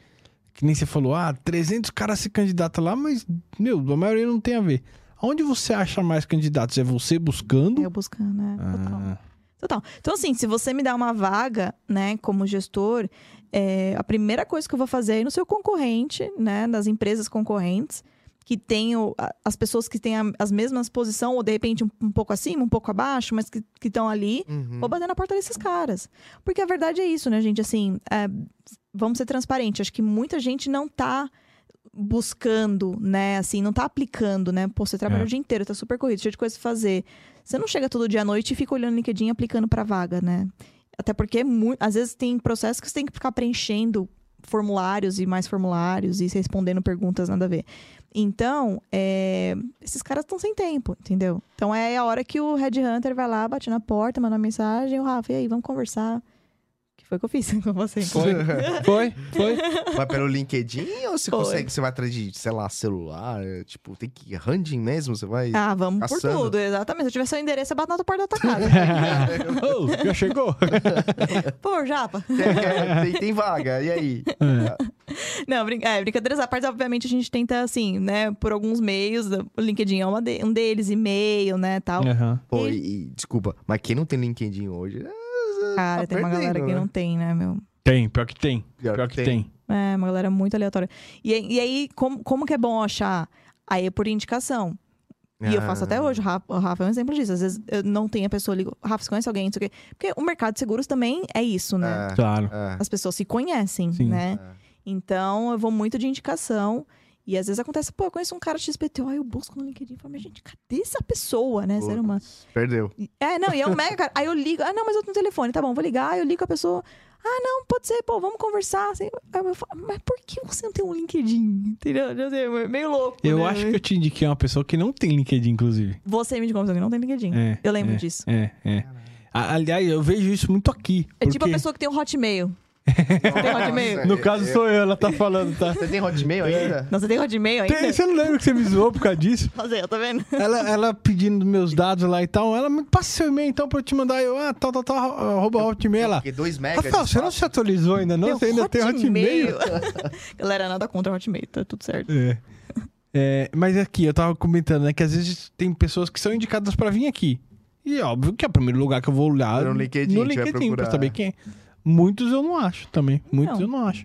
S1: Que nem você falou, ah, 300 caras se candidatam lá, mas, meu, a maioria não tem a ver. Onde você acha mais candidatos? É você buscando?
S3: Eu buscando, né? Total.
S1: Ah,
S3: Total. Então, assim, se você me dá uma vaga, né, como gestor, é, a primeira coisa que eu vou fazer é ir no seu concorrente, né, das empresas concorrentes, que tenham as pessoas que têm a- as mesmas posições, ou de repente um, um pouco acima, um pouco abaixo, mas que estão ali,
S2: Uhum.
S3: Vou bater na porta desses caras. Porque a verdade é isso, né, gente? Assim, é, vamos ser transparentes. Acho que muita gente não tá buscando, né? Assim, não tá aplicando, né? Pô, você trabalha
S1: É.
S3: o dia inteiro, tá super corrido, cheio de coisa pra fazer. Você não chega todo dia à noite e fica olhando o LinkedIn aplicando pra vaga, né? Até porque, às vezes, tem processos que você tem que ficar preenchendo formulários e mais formulários e respondendo perguntas nada a ver. Então, é, esses caras estão sem tempo, entendeu? Então é a hora que o Red Hunter vai lá, bate na porta, manda uma mensagem, o Rafa, e aí, vamos conversar. Foi o que eu fiz com você.
S1: Foi, foi, foi.
S2: Vai pelo LinkedIn ou você
S3: Foi.
S2: consegue, você vai atrás de, sei lá, celular? é, Tipo, tem que ir hunting mesmo? Você vai.
S3: Ah, vamos por
S2: Caçando.
S3: tudo, exatamente. Se eu tiver seu endereço, eu bato na tua porta da tua casa.
S1: Ô, já chegou?
S3: Pô, Japa.
S2: tem, tem vaga, e aí?
S3: Não, brin é, brincadeiras à parte, obviamente a gente tenta, assim, né, por alguns meios, o LinkedIn é uma de- um deles, e-mail, né, tal.
S1: Aham.
S2: Pô, e, e- desculpa, mas quem não tem LinkedIn hoje? é,
S3: Cara,
S2: tá
S3: tem uma galera
S2: perdendo,
S3: que
S2: né?
S3: não tem, né, meu?
S1: Tem, pior que tem.
S2: Pior
S1: Pior
S2: que
S1: que
S2: tem.
S1: tem.
S3: É, uma galera muito aleatória. E, aí- e aí, como, como que é bom achar? Aí é por indicação. E eu faço até
S2: Ah,
S3: hoje. O Rafa, o Rafa é um exemplo disso. Às vezes eu não tenho a pessoa, ligo, Rafa, você conhece alguém? Não sei o quê. Porque o mercado de seguros também é isso, né?
S2: É,
S1: Claro.
S2: é,
S3: As pessoas se conhecem,
S1: Sim.
S3: né?
S2: é.
S3: Então eu vou muito de indicação. E às vezes acontece, pô, eu conheço um cara XPTO, aí eu busco no LinkedIn e falo, mas gente, cadê essa pessoa, né? Ser humano.
S2: Putz, Perdeu.
S3: É, não, e é um mega cara. Aí eu ligo, ah, não, mas eu tenho telefone, tá bom, vou ligar. Aí eu ligo a pessoa, ah, não, pode ser, pô, vamos conversar. Assim, aí eu falo, mas por que você não tem um LinkedIn? Entendeu? É meio louco.
S1: Eu
S3: né?
S1: acho que eu te indiquei uma pessoa que não tem LinkedIn, inclusive.
S3: Você me indicou uma pessoa que não tem LinkedIn.
S1: É,
S3: Eu lembro
S1: é,
S3: disso.
S1: É, é. Aliás, eu vejo isso muito aqui.
S3: É tipo a
S1: porque-
S3: pessoa que tem um Hotmail. Tem Hotmail?
S1: No
S2: eu-
S1: caso
S2: eu-
S1: sou eu, ela tá falando, tá?
S2: Você tem Hotmail ainda?
S3: Não, você tem Hotmail ainda?
S1: Tem, você não lembra que você me zoou por causa disso?
S3: Fazer, tá vendo?
S1: Ela, ela pedindo meus dados lá e tal. Ela me passa seu e-mail então pra eu te mandar. Eu, ah, tal, tal, tal, arroba hotmail ela.
S2: Porque 2 megas.
S1: Rafael, você não se atualizou ainda não? Você ainda tem hotmail?
S3: Galera, nada contra Hotmail, tá tudo certo.
S1: É. É, mas aqui, eu tava comentando, né, que às vezes tem pessoas que são indicadas pra vir aqui. E é óbvio que é o primeiro lugar que eu vou olhar
S2: No LinkedIn,
S1: no LinkedIn pra saber quem é. Muitos eu não acho também. Muitos
S3: Não.
S1: eu não acho.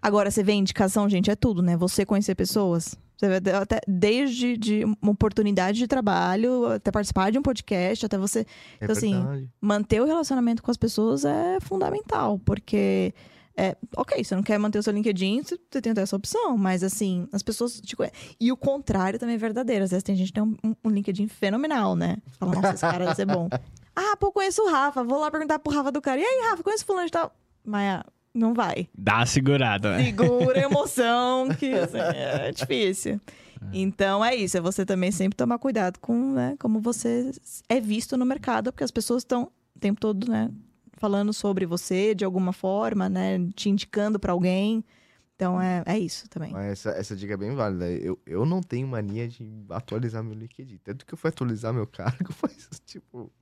S3: Agora, você vê indicação, gente, é tudo, né? Você conhecer pessoas Você ter até desde de uma oportunidade de trabalho, até participar de um podcast, até você
S2: É
S3: Então, assim,
S2: verdade.
S3: manter o relacionamento com as pessoas é fundamental, porque é, ok, você não quer manter o seu LinkedIn, você tem até essa opção, mas assim, as pessoas te conhecem. E o contrário também é verdadeiro. Às vezes tem gente que tem um, um- um LinkedIn fenomenal, né? Fala, nossa, esse cara deve ser bom. Ah, pô, conheço o Rafa, vou lá perguntar pro Rafa do cara. E aí, Rafa, conheço fulano de tal. Maia, não vai.
S1: Dá uma segurada, né?
S3: Segura a emoção, que assim, é difícil. Então é isso, é você também sempre tomar cuidado com né, como você é visto no mercado, porque as pessoas estão o tempo todo, né, falando sobre você de alguma forma, né, te indicando pra alguém. Então é, é isso também.
S2: Mas essa, essa dica é bem válida. Eu, eu não tenho mania de atualizar meu LinkedIn. Tanto que eu fui atualizar meu cargo faz, tipo,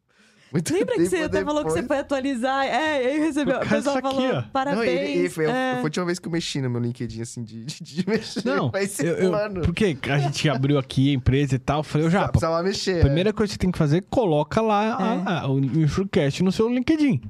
S2: muito
S3: Lembra que você até falou que você foi atualizar? É, e aí recebeu. O pessoal
S1: aqui,
S3: falou,
S1: ó.
S2: Não,
S3: parabéns.
S2: e- e foi,
S3: é.
S2: foi a última vez que eu mexi no meu LinkedIn, assim, de, de, de mexer.
S1: Não, eu,
S2: esse
S1: eu,
S2: ano.
S1: porque a gente abriu aqui a empresa e tal, eu falei, ô Japa,
S2: Precisava mexer.
S1: a primeira coisa que você tem que fazer, coloca lá a- a- o Insurecast no seu LinkedIn.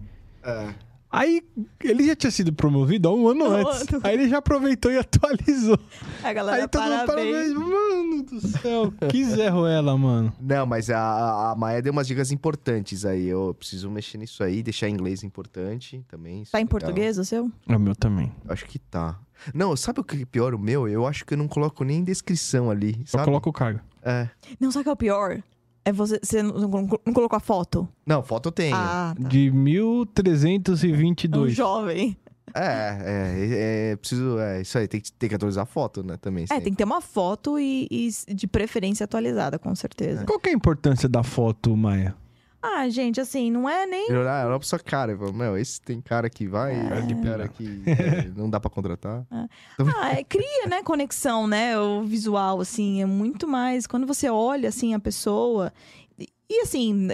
S2: É.
S1: Aí, ele já tinha sido promovido há um ano
S3: Um
S1: antes.
S3: ano.
S1: Aí ele já aproveitou e atualizou.
S3: A galera,
S1: Aí todo mundo,
S3: parabéns.
S1: parabéns. Mano do céu, que Zé Ruela, mano.
S2: Não, mas a, a, Maia deu umas dicas importantes aí. Eu preciso mexer nisso aí, deixar em inglês importante também.
S3: Tá
S2: é
S3: em
S2: legal.
S3: português o seu?
S1: É o meu também.
S2: Acho que tá. Não, sabe o que é pior? O meu, eu acho que eu não coloco nem descrição ali,
S1: Só
S2: sabe?
S1: coloca o cargo.
S2: É.
S3: Não, sabe o que é o pior? É você, você não, não- colocou a foto?
S2: Não, foto eu tenho.
S3: Ah, tá.
S1: De
S3: É um
S1: 1322.
S3: jovem.
S2: É, é, é, preciso. É isso aí, tem que, tem que atualizar a foto, né? Também.
S3: É,
S2: sempre.
S3: tem que ter uma foto e, e de preferência atualizada, com certeza.
S1: Qual que é a importância da foto, Maia?
S3: Ah, gente, assim, não é nem.
S2: Eu olhar, olhar pra sua cara falar, meu, esse tem cara que vai,
S3: É.
S2: tem cara que é, não dá pra contratar.
S3: Ah, é, cria, né, conexão, né? O visual, assim, é muito mais. Quando você olha, assim, a pessoa. E, e, assim,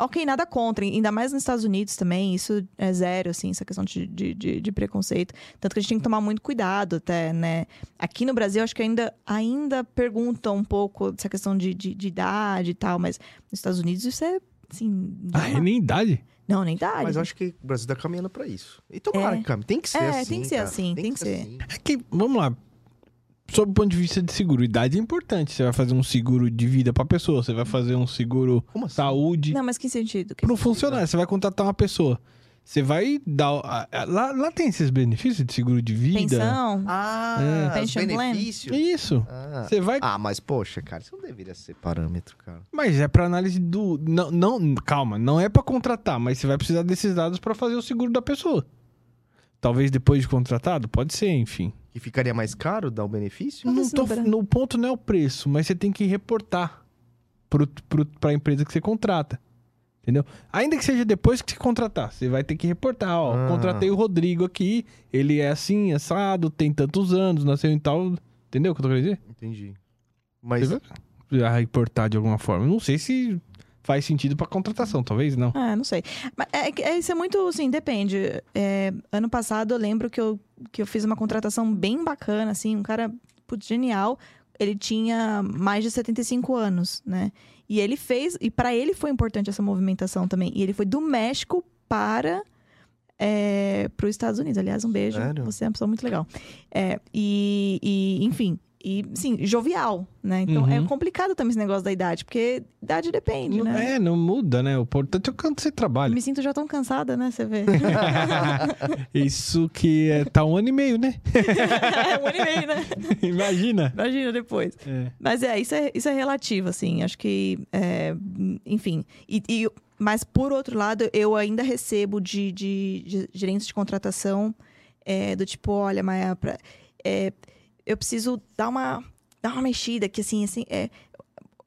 S3: ok, nada contra, ainda mais nos Estados Unidos também, isso é zero, assim, essa questão de, de, de- de preconceito. Tanto que a gente tem que tomar muito cuidado, até, né? Aqui no Brasil, acho que ainda, ainda perguntam um pouco dessa questão de, de, de idade e tal, mas nos Estados Unidos isso é, assim.
S1: Ah, é nem idade?
S3: Não, nem idade.
S2: Mas eu acho que o Brasil tá caminhando pra isso. E tomara
S3: É.
S2: que caminhe. Tem que ser
S3: É,
S2: assim.
S3: tem que ser
S2: cara.
S3: assim, tem que ser.
S2: assim.
S1: É que, vamos lá. Sob o ponto de vista de seguro, idade é importante. Você vai fazer um seguro de vida pra pessoa, você vai fazer um seguro
S2: Como assim?
S1: saúde
S3: Não, mas que sentido? Que
S1: pro funcionário. Você vai contratar uma pessoa. Você vai dar. a- a- Lá, lá tem esses benefícios de seguro de vida.
S3: Pensão?
S2: Ah,
S1: É.
S3: Pension plan?
S2: benefícios.
S1: Isso.
S2: Ah.
S1: Você vai.
S2: Ah, mas poxa, cara, isso não deveria ser parâmetro, cara.
S1: Mas é pra análise do. Não, não, calma, não é pra contratar, mas você vai precisar desses dados pra fazer o seguro da pessoa. Talvez depois de contratado? Pode ser, enfim.
S2: E ficaria mais caro dar o benefício?
S1: Não
S3: isso
S1: tô,
S3: no Bra-
S1: no ponto não é o preço, mas você tem que reportar pro, pra empresa que você contrata. Entendeu? Ainda que seja depois que você contratar, você vai ter que reportar. Ó,
S2: Ah.
S1: contratei o Rodrigo aqui, ele é assim, assado, tem tantos anos, nasceu em tal. Entendeu o que eu tô querendo dizer?
S2: Entendi. Mas
S1: Você vai reportar de alguma forma. Não sei se faz sentido pra contratação, talvez não.
S3: Ah, não sei. Mas é, que- é, isso é muito, assim, depende. É, ano passado eu lembro que eu, que eu fiz uma contratação bem bacana, assim, um cara putz, genial. Ele tinha mais de 75 anos, né? E ele fez, e para ele foi importante essa movimentação também. E ele foi do México para é, os Estados Unidos. Aliás, um beijo.
S2: Sério?
S3: Você é uma pessoa muito legal. É, e, e, enfim, e sim, jovial, né? Então é
S1: Uhum.
S3: complicado também esse negócio da idade, porque idade depende,
S1: Não-
S3: né?
S1: É, não muda, né? O importante é o quanto você trabalha.
S3: Me sinto já tão cansada, né? Você vê.
S1: Isso que é, tá um ano e meio, né?
S3: é um ano e meio, né?
S1: Imagina.
S3: Imagina depois.
S1: É.
S3: Mas é isso, é, isso é relativo, assim. Acho que, é, enfim. E, e- mas, por outro lado, eu ainda recebo de, de, de gerentes de contratação é, do tipo, olha, Maia, pra- é, eu preciso dar uma, dar uma mexida aqui, assim, assim, é,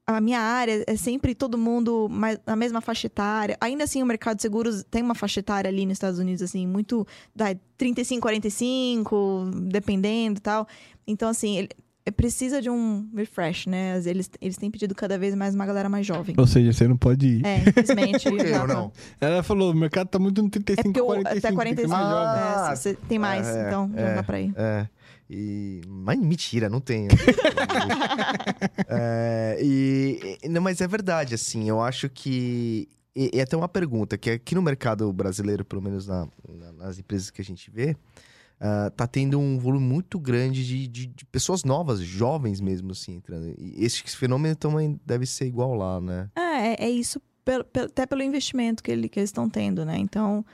S3: a minha área é sempre todo mundo mais- na mesma faixa etária. Ainda assim, o mercado de seguros tem uma faixa etária ali nos Estados Unidos, assim, muito da 35, 45, dependendo e tal. Então, assim, ele ele precisa de um refresh, né? Eles, eles têm pedido cada vez mais uma galera mais jovem.
S1: Ou seja, você não pode ir.
S3: É, infelizmente.
S2: por que eu não?
S1: Ela falou, o mercado tá muito no
S3: É
S1: 35,
S3: porque o,
S1: 45.
S3: até 45
S1: tem que ser mais jovem.
S2: Ah,
S3: é, você tem mais,
S2: é,
S3: então
S2: é.
S3: dá pra ir.
S2: É. E... Mas mentira, não tenho. é, e, não, mas é verdade, assim, eu acho que. E, e até uma pergunta, que aqui no mercado brasileiro, pelo menos na- na- nas empresas que a gente vê, ah, tá tendo um volume muito grande de, de, de pessoas novas, jovens mesmo, assim, entrando. E esse fenômeno também deve ser igual lá, né?
S3: É, é isso pelo- pelo- até pelo investimento que, ele- que eles estão tendo, né? Então,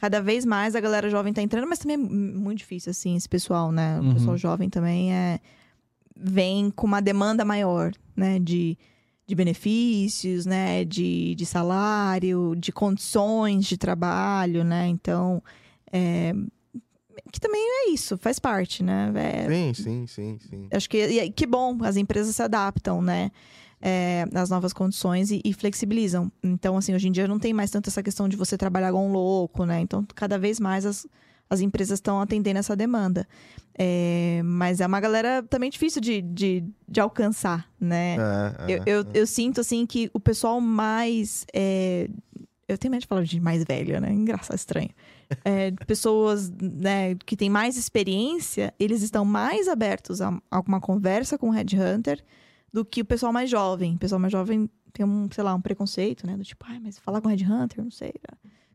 S3: cada vez mais a galera jovem tá entrando, mas também é mu- muito difícil, assim, esse pessoal, né? O
S1: Uhum.
S3: pessoal jovem também é vem com uma demanda maior, né? De, de benefícios, né? De, de salário, de condições de trabalho, né? Então, é, que também é isso, faz parte, né? É,
S2: Sim, sim, sim, sim.
S3: Acho que e- que bom, as empresas se adaptam, né? É, às novas condições e, e flexibilizam. Então, assim, hoje em dia não tem mais tanto essa questão de você trabalhar igual um louco, né? Então, cada vez mais as, as empresas estão atendendo essa demanda. É, mas é uma galera também difícil de, de, de alcançar, né?
S2: É, é,
S3: Eu, eu, eu sinto, assim, que o pessoal mais. é, Eu tenho medo de falar de mais velha, né? Engraçado, estranho. É, pessoas né, que têm mais experiência, eles estão mais abertos a alguma conversa com o Headhunter do que o pessoal mais jovem. O pessoal mais jovem tem um, sei lá, um preconceito, né? Do tipo, ai, mas falar com o Headhunter, não sei.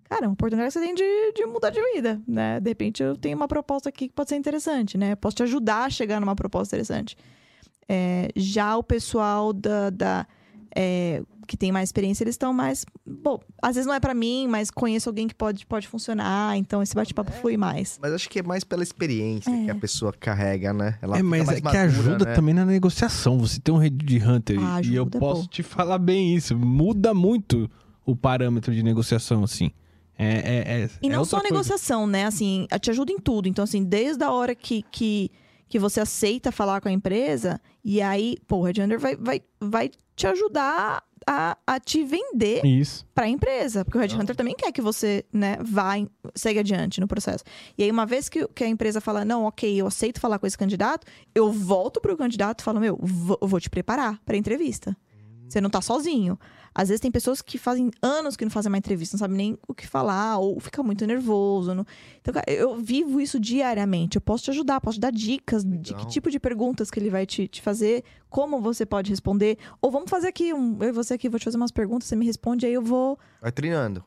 S3: Cara, é uma oportunidade que você tem de, de mudar de vida, né? De repente eu tenho uma proposta aqui que pode ser interessante, né? Posso te ajudar a chegar numa proposta interessante. É, já o pessoal da, da, é, que tem mais experiência, eles estão mais. Bom, às vezes não é pra mim, mas conheço alguém que pode, pode funcionar, então esse bate-papo flui mais.
S2: Mas acho que é mais pela experiência
S3: É.
S2: que a pessoa carrega, né? Ela
S1: é, mas
S2: mais
S1: é que
S2: madura,
S1: ajuda
S2: né?
S1: também na negociação. Você tem um rede de Hunter
S3: Ah,
S1: e eu posso
S3: pô.
S1: te falar bem isso. Muda muito o parâmetro de negociação, assim. É, é, é,
S3: E
S1: é
S3: não só
S1: outra coisa.
S3: negociação, né? Assim, te ajuda em tudo. Então, assim, desde a hora que, que, que você aceita falar com a empresa, e aí, pô, o Headhunter vai, vai, vai te ajudar a, a te vender para a empresa, porque o Headhunter também quer que você, né, vá, segue adiante no processo. E aí, uma vez que, que a empresa fala, não, ok, eu aceito falar com esse candidato, eu volto pro candidato e falo, meu, vou, eu vou te preparar para entrevista. Você não tá sozinho. Às vezes tem pessoas que fazem anos que não fazem uma entrevista, não sabem nem o que falar, ou fica muito nervoso. não- Então, cara, eu vivo isso diariamente. Eu posso te ajudar, posso te dar dicas de que
S2: Legal.
S3: tipo de perguntas que ele vai te, te fazer, como você pode responder. Ou vamos fazer aqui, um, eu e você aqui, vou te fazer umas perguntas, você me responde, aí eu vou
S2: Vai treinando.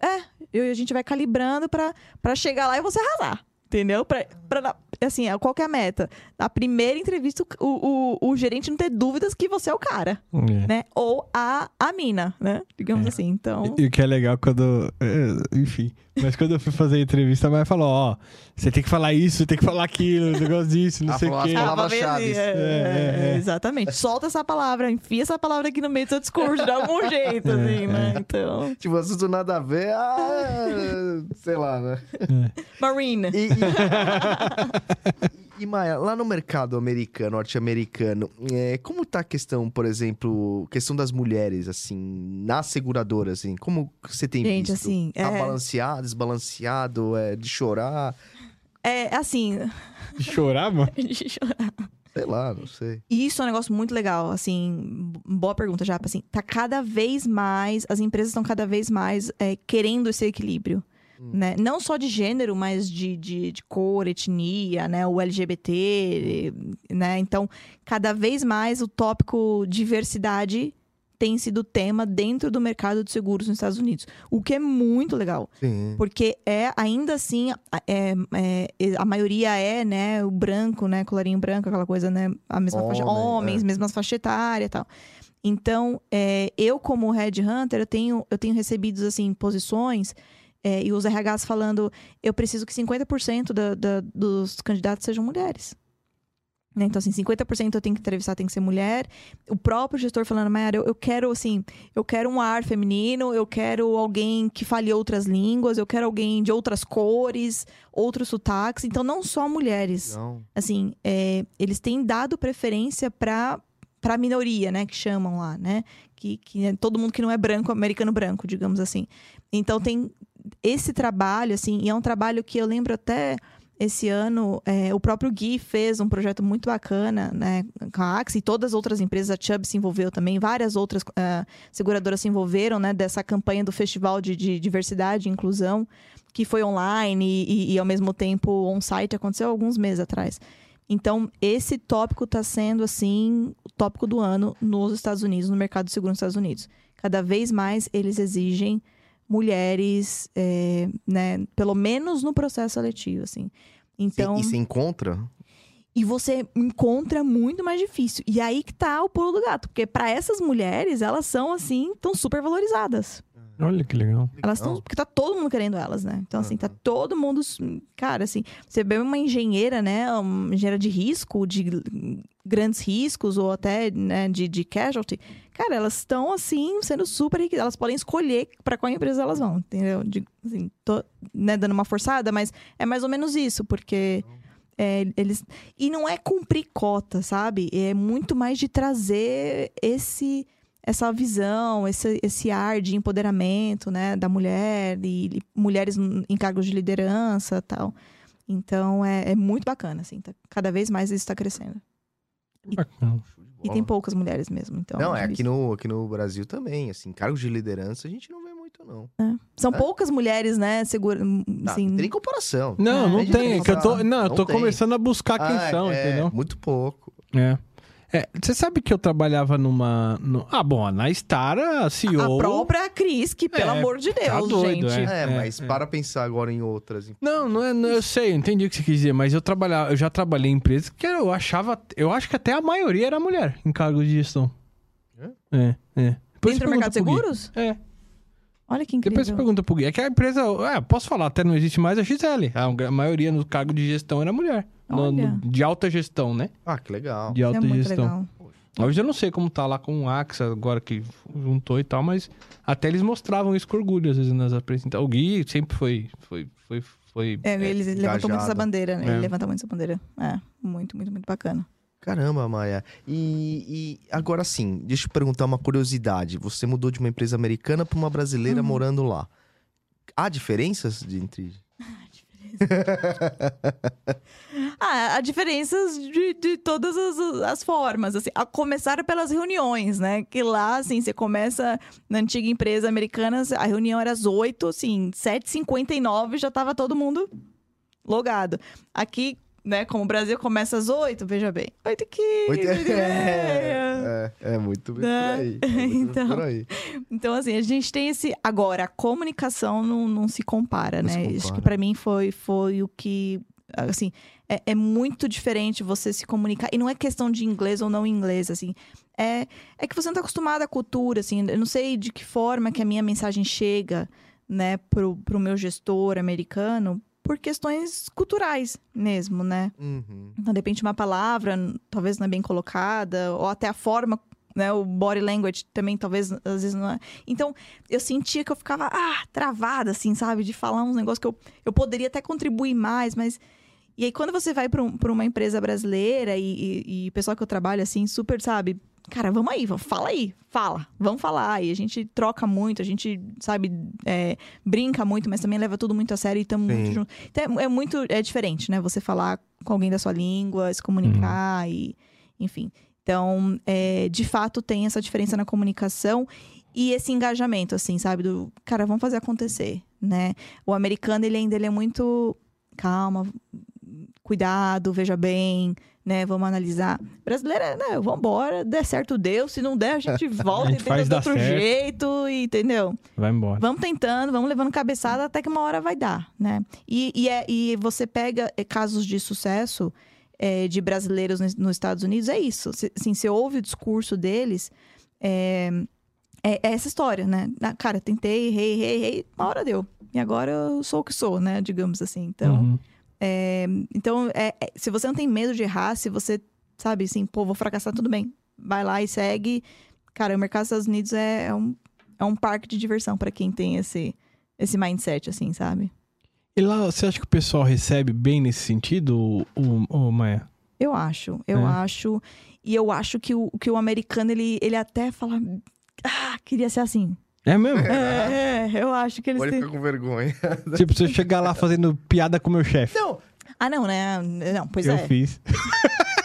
S3: eu e a gente vai calibrando pra, pra chegar lá e você arrasar. Entendeu? Pra, pra, assim, qual que é a meta? Na primeira entrevista, o, o, o gerente não ter dúvidas que você é o cara,
S1: É.
S3: né? Ou a, a mina, né? Digamos
S1: É.
S3: assim. Então.
S1: E o que é legal quando. é, Enfim. Mas quando eu fui fazer a entrevista, a Maia falou: ó, você tem que falar isso, você tem que falar aquilo, um negócio disso, não
S2: Ela
S1: sei o quê.
S2: palavras-chave.
S3: é,
S1: É, é, é.
S3: Exatamente. Solta essa palavra, enfia essa palavra aqui no meio do seu discurso, de algum jeito, assim, né? Então.
S2: Tipo, assunto nada a ver, ah, sei lá, né?
S3: Marine.
S2: E, e, e, Maia, lá no mercado americano, norte-americano, é, como tá a questão, por exemplo, questão das mulheres, assim, nas seguradoras, assim, como você tem
S3: Gente,
S2: visto?
S3: assim,
S2: Tá
S3: é-
S2: balanceado, desbalanceado, é, de chorar,
S3: É assim.
S1: De chorar, mano?
S2: sei lá, não sei.
S3: E Isso é um negócio muito legal, assim, boa pergunta, já, assim, tá cada vez mais, as empresas estão cada vez mais é, querendo esse equilíbrio, né? Não só de gênero, mas de, de, de cor, etnia, né? O LGBT, né? Então, cada vez mais o tópico diversidade tem sido tema dentro do mercado de seguros nos Estados Unidos, o que é muito legal.
S2: Sim.
S3: Porque é, ainda assim, a- é, é, a maioria é, né, o branco, né, colarinho branco, aquela coisa, né, a mesma faixa,
S2: Homem,
S3: homens,
S2: é.
S3: mesmas faixa etária e tal. Então, é, eu como headhunter, eu tenho, eu tenho recebido, assim, posições é, e os RHs falando, eu preciso que 50% da, da, dos candidatos sejam mulheres. Né? Então, assim, 50% eu tenho que entrevistar, tem que ser mulher. O próprio gestor falando, Mayara, eu, eu quero, assim, eu quero um ar feminino, eu quero alguém que fale outras línguas, eu quero alguém de outras cores, outros sotaques. Então, não só mulheres.
S2: Não.
S3: Assim, é, eles têm dado preferência para para minoria, né, que chamam lá, né, que, que é todo mundo que não é branco, americano branco, digamos assim. Então tem esse trabalho, assim, e é um trabalho que eu lembro até esse ano, é, o próprio Gui fez um projeto muito bacana, né, com a Axie e todas as outras empresas, a Chubb se envolveu também, várias outras ah, seguradoras se envolveram, né, dessa campanha do Festival de, de Diversidade e Inclusão, que foi online e, e- e, ao mesmo tempo on-site, aconteceu alguns meses atrás. Então, esse tópico está sendo, assim, o tópico do ano nos Estados Unidos, no mercado de seguro nos Estados Unidos. Cada vez mais eles exigem mulheres, é, né, pelo menos no processo seletivo, assim. Então,
S2: E se encontra?
S3: e você encontra muito mais difícil. E aí que tá o pulo do gato, porque pra essas mulheres, elas são assim, tão super valorizadas.
S1: Olha que legal.
S3: Elas estão. Porque tá todo mundo querendo elas, né? Então, assim, tá todo mundo. Cara, assim, você vê uma engenheira, né? Uma engenheira de risco, de grandes riscos, ou até né, de, de casualty. Cara, elas estão, assim, sendo super ricas. Elas podem escolher pra qual empresa elas vão, entendeu? De, assim, tô, né, dando uma forçada, mas é mais ou menos isso, porque. é, eles e não é cumprir cota, sabe? É muito mais de trazer esse essa visão, esse, esse ar de empoderamento, né, da mulher e, e mulheres em cargos de liderança, tal. Então é, é muito bacana, assim. tá- cada vez mais isso está crescendo.
S1: Bacana.
S3: E tem poucas mulheres mesmo. Então
S2: Não, é
S3: acho
S2: aqui no, aqui no Brasil também, assim, cargos de liderança a gente não vê muito, não.
S3: isso- São
S2: É.
S3: poucas mulheres, né? Segura,
S2: Tá,
S3: assim,
S2: não tem nem comparação.
S1: Não,
S3: É,
S1: não
S2: gente
S1: tem.
S2: tem
S1: É que eu tô, não, eu
S2: não
S1: tô
S2: tem.
S1: começando a buscar quem
S2: Ah,
S1: são,
S2: é,
S1: entendeu?
S2: Muito pouco.
S1: É. É, Você sabe que eu trabalhava numa. no- Ah, bom, na Star, a CEO.
S3: a própria Cris, que, pelo
S1: É,
S3: amor de Deus,
S1: tá doido,
S3: gente.
S2: É,
S1: É,
S2: mas
S1: é.
S2: para pensar agora em outras.
S1: Não, não é, não, eu sei, eu entendi o que você quis dizer, mas eu trabalhava, eu já trabalhei em empresas que eu achava, eu acho que até a maioria era mulher em cargo de gestão. É, é. Depois
S3: Dentro do mercado de seguros?
S1: É,
S3: Olha que incrível.
S1: depois você pergunta pro Gui. É que a empresa, é, posso falar, até não existe mais a XL. A, maioria no cargo de gestão era mulher. No- no- de alta gestão, né?
S2: Ah, que legal.
S1: De alta
S3: é
S1: gestão.
S3: legal.
S1: Hoje eu não sei como tá lá com o AXA, agora que juntou e tal, mas até eles mostravam isso com orgulho, às vezes, nas apresentações. O Gui sempre foi. foi, foi, foi
S3: É, eles levantam muito essa
S2: engajado.
S3: bandeira, né?
S1: É.
S3: Ele levanta muito essa bandeira. É, muito, muito, muito bacana.
S2: Caramba, Maia. E, e agora sim, deixa eu perguntar uma curiosidade. Você mudou de uma empresa americana para uma brasileira
S3: Uhum.
S2: morando lá. Há diferenças de, entre.
S3: Ah, há diferenças de, de todas as, as formas, assim. A começar pelas reuniões, né? Que lá, assim, você começa na antiga empresa americana, a reunião era às 8, assim, 7h59 já tava todo mundo logado. Aqui, né, como o Brasil começa às 8, veja bem, 8 e 15,
S2: Oito-
S3: 8 e meia.
S2: É, é, é muito bem
S3: Né?
S2: por aí. É muito
S3: Então,
S2: por aí.
S3: Então, assim, a gente tem esse. Agora, a comunicação não, não se compara,
S2: Não se
S3: né? Acho
S2: compara.
S3: que pra mim foi, foi o que. Assim, é, é muito diferente você se comunicar. E não é questão de inglês ou não inglês, assim. É, é que você não tá acostumado à cultura, assim. Eu não sei de que forma que a minha mensagem chega, né, pro, pro meu gestor americano, por questões culturais mesmo, né?
S2: Uhum.
S3: Então, de repente, uma palavra talvez não é bem colocada, ou até a forma, né? O body language também talvez às vezes não é. Então, eu sentia que eu ficava, ah, travada, assim, sabe? De falar uns negócios que eu, eu poderia até contribuir mais, mas. E aí, quando você vai para uma empresa brasileira e, e, e o pessoal que eu trabalho, assim, super, sabe? Cara, vamos aí, vamos, fala aí, fala, vamos falar. E a gente troca muito, a gente, sabe, é, brinca muito, mas também leva tudo muito a sério e estamos muito juntos. Então, é, é muito, é diferente, né? Você falar com alguém da sua língua, se comunicar e, enfim. Então, é, de fato, tem essa diferença na comunicação e esse engajamento, assim, sabe? Do, cara, vamos fazer acontecer, né? O americano, ele ainda ele é muito calma, cuidado, veja bem, né? Vamos analisar. Brasileira, né? Vambora, der certo, deu. Se não der, a gente volta
S1: A
S3: e
S1: gente
S3: tenta
S1: faz
S3: de outro
S1: certo.
S3: jeito, e- entendeu?
S1: Vai embora.
S3: Vamos tentando, vamos levando cabeçada até que uma hora vai dar, né? E, e, é- e você pega é, casos de sucesso é, de brasileiros nos, nos Estados Unidos, é isso. Se- Assim, você ouve o discurso deles, é, é, é essa história, né? Ah, Cara, tentei, errei, errei, errei, uma hora deu. E agora eu sou o que sou, né? Digamos assim. Então,
S1: Uhum.
S3: É, então é, é, se você não tem medo de errar, se você, sabe, assim, pô, vou fracassar, tudo bem. Vai lá e segue. Cara, o mercado dos Estados Unidos é, é um, é um parque de diversão pra quem tem esse, esse mindset, assim, sabe?
S1: E lá, você acha que o pessoal recebe bem nesse sentido, o, o, Maia?
S3: Eu acho, eu
S1: É.
S3: acho. E eu acho que o, que o americano, ele, ele até fala. Ah, queria ser assim.
S1: É mesmo?
S3: É, é, eu acho que eles
S2: Pode
S3: têm.
S2: ficar com vergonha.
S1: tipo, você chegar lá fazendo piada com o meu chefe.
S2: Não,
S3: Ah, não, né? Não, pois
S1: eu
S3: é.
S1: fiz.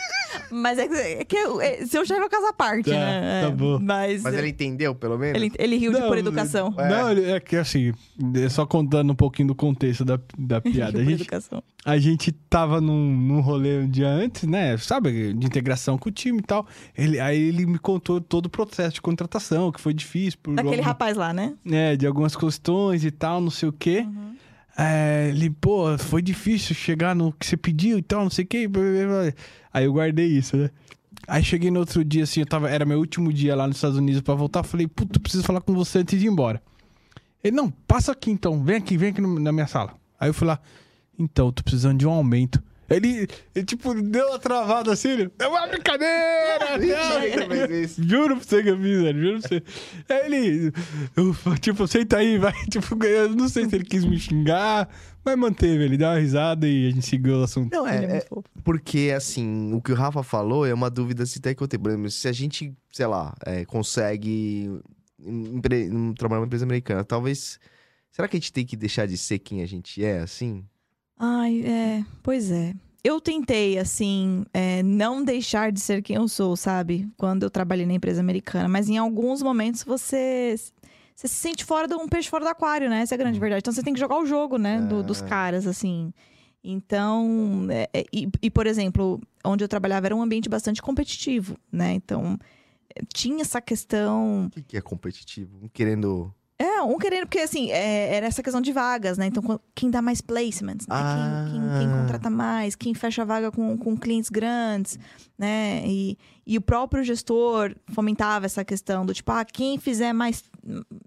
S3: Mas é que, é que eu- é, seu chefe é casa à parte,
S1: Tá,
S3: né?
S1: tá bom.
S3: Mas,
S2: mas ele entendeu, pelo menos?
S3: ele, ele riu de
S1: Não,
S3: por educação.
S2: É.
S1: Não, ele- é que assim, é só contando um pouquinho do contexto da, da piada. A gente,
S3: educação.
S1: a gente tava num, num rolê um dia antes, né? Sabe, de integração com o time e tal. Ele, aí ele me contou todo o processo de contratação, que foi difícil. Por
S3: Daquele
S1: algum-
S3: rapaz lá, né?
S1: É, de algumas questões e tal, não sei o quê.
S3: Uhum.
S1: É, ele, pô, foi difícil chegar no que você pediu e tal, não sei o que. Aí eu guardei isso, né? Aí cheguei no outro dia, assim, eu tava, era meu último dia lá nos Estados Unidos pra voltar. Falei, puto, preciso falar com você antes de ir embora. Ele, não, passa aqui então, vem aqui, vem aqui no- na minha sala. Aí eu fui lá, então, tô precisando de um aumento. Ele, ele, tipo, deu uma travada assim, ele, é uma brincadeira! Não." Juro pra você que eu fiz, velho, juro pra você. Aí ele, eu, tipo, senta aí, vai. Tipo, eu não sei se ele quis me xingar, mas manteve, ele deu uma risada e a gente seguiu o assunto.
S2: Não,
S3: é
S2: é, é porque, assim, o que o Rafa falou é uma dúvida se até que eu tenho. Por exemplo, se a gente, sei lá, é, consegue empre- trabalhar numa empresa americana, talvez. Será que a gente tem que deixar de ser quem a gente é, assim?
S3: Ai, é, pois é. Eu tentei, assim, é, não deixar de ser quem eu sou, sabe? Quando eu trabalhei na empresa americana. Mas em alguns momentos você, você se sente fora de um peixe fora do aquário, né? Essa é a grande verdade. Então você tem que jogar o jogo, né? do- dos
S2: Ah.
S3: caras, assim. Então, é, é, e, e, por exemplo, onde eu trabalhava era um ambiente bastante competitivo, né? Então, é, tinha essa questão
S2: O que, que é competitivo? Querendo.
S3: É, um querendo, porque assim, é, era essa questão de vagas, né? Então, qu- quem dá mais placements, né? Quem, quem- quem
S2: Ah.
S3: contrata mais, quem fecha a vaga com, com clientes grandes, né? E, e o próprio gestor fomentava essa questão do tipo, ah, quem fizer mais,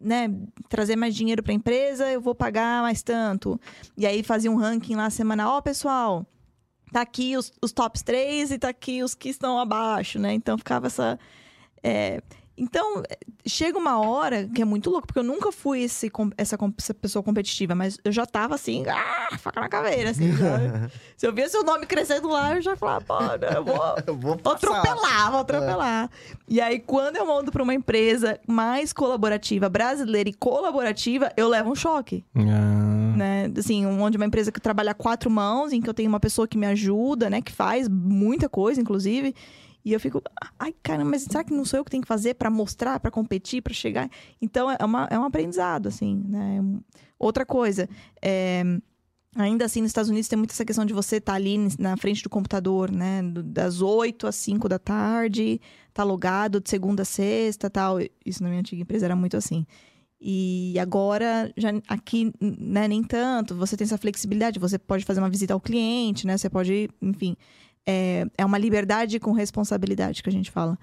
S3: né? Trazer mais dinheiro para a empresa, eu vou pagar mais tanto. E aí fazia um ranking lá semanal, ó, pessoal. Tá aqui os, os tops três e tá aqui os que estão abaixo, né? Então ficava essa. é, então, chega uma hora que é muito louco, porque eu nunca fui esse, essa, essa pessoa competitiva, mas eu já tava assim, ah, faca na caveira, assim. Se eu via seu nome crescendo lá, eu já falava, pô, não, eu vou,
S2: Eu vou
S3: vou atropelar, vou atropelar. E aí, quando eu mando pra uma empresa mais colaborativa, brasileira e colaborativa, eu levo um choque
S1: Ah,
S3: né? Assim, onde uma empresa que trabalha quatro mãos, em que eu tenho uma pessoa que me ajuda, né? Que faz muita coisa, inclusive. E eu fico, ai, cara, mas será que não sou eu que tenho que fazer pra mostrar, pra competir, pra chegar? Então, é, uma, é um aprendizado, assim, né? Outra coisa, é, ainda assim, nos Estados Unidos tem muito essa questão de você estar ali na frente do computador, né? Das 8 às 5 da tarde, tá logado de segunda a sexta tal. Isso na minha antiga empresa era muito assim. E agora, já aqui, né, nem tanto. Você tem essa flexibilidade. Você pode fazer uma visita ao cliente, né? Você pode, enfim. É, é uma liberdade com responsabilidade que a gente fala.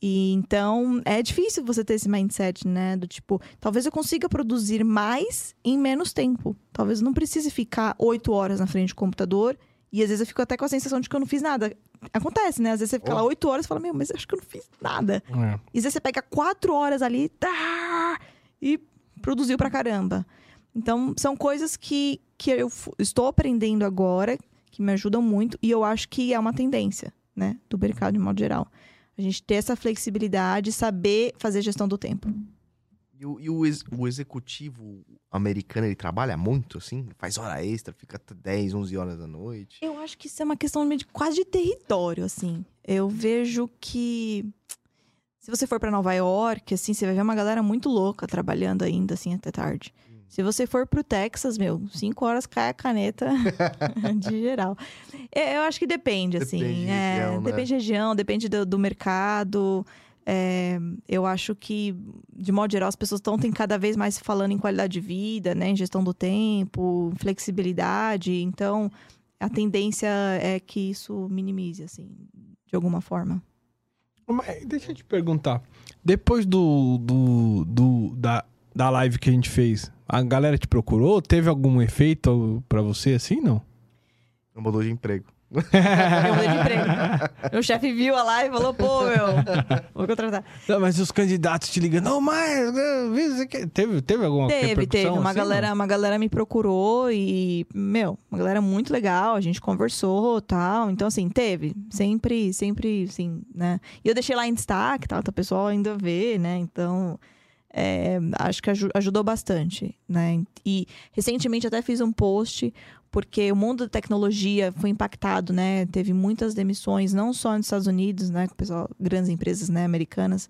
S3: E então, é difícil você ter esse mindset, né? Do tipo, talvez eu consiga produzir mais em menos tempo. Talvez eu não precise ficar oito horas na frente do computador. E às vezes eu fico até com a sensação de que eu não fiz nada. Acontece, né? Às vezes você fica lá
S2: Oh.
S3: oito horas e fala, meu, mas eu acho que eu não fiz nada.
S1: é.
S3: E às vezes você pega quatro horas ali tá, e produziu pra caramba. Então, são coisas que, que eu estou aprendendo agora, que me ajudam muito, e eu acho que é uma tendência, né? Do mercado de modo geral. A gente ter essa flexibilidade, saber fazer gestão do tempo.
S2: E, o, e o ex- o executivo americano, ele trabalha muito, assim? Faz hora extra, fica até 10, 11 horas da noite.
S3: Eu acho que isso é uma questão de quase de território, assim. Eu vejo que se você for pra Nova York, assim, você vai ver uma galera muito louca trabalhando ainda, assim, até tarde. Se você for pro Texas, meu, cinco horas cai a caneta de geral. É, eu acho que depende, assim.
S2: Depende de
S3: é,
S2: região, né?
S3: Depende da região, depende do, do mercado. É, eu acho que, de modo geral, as pessoas estão cada vez mais se falando em qualidade de vida, né? Em gestão do tempo, flexibilidade. Então, a tendência é que isso minimize, assim, de alguma forma.
S1: Mas deixa eu te perguntar. Depois do, do, do- da, da live que a gente fez, a galera te procurou? Teve algum efeito pra você assim, não?
S2: Não mudou de emprego.
S3: Eu mudei de emprego. Meu chefe viu a live e falou, pô, meu, vou contratar.
S1: Não, mas os candidatos te ligam, não, mas quer." teve, teve alguma
S3: Teve, teve. Uma,
S1: assim,
S3: galera, uma galera me procurou e, meu, uma galera muito legal. A gente conversou tal. Então, assim, teve. Sempre, sempre, assim, né? E eu deixei lá em destaque, tal, o pessoal ainda vê, né? Então, é, acho que aju- ajudou bastante, né? E recentemente até fiz um post porque o mundo da tecnologia foi impactado, né? Teve muitas demissões, não só nos Estados Unidos, né? Com o pessoal, grandes empresas, né? Americanas,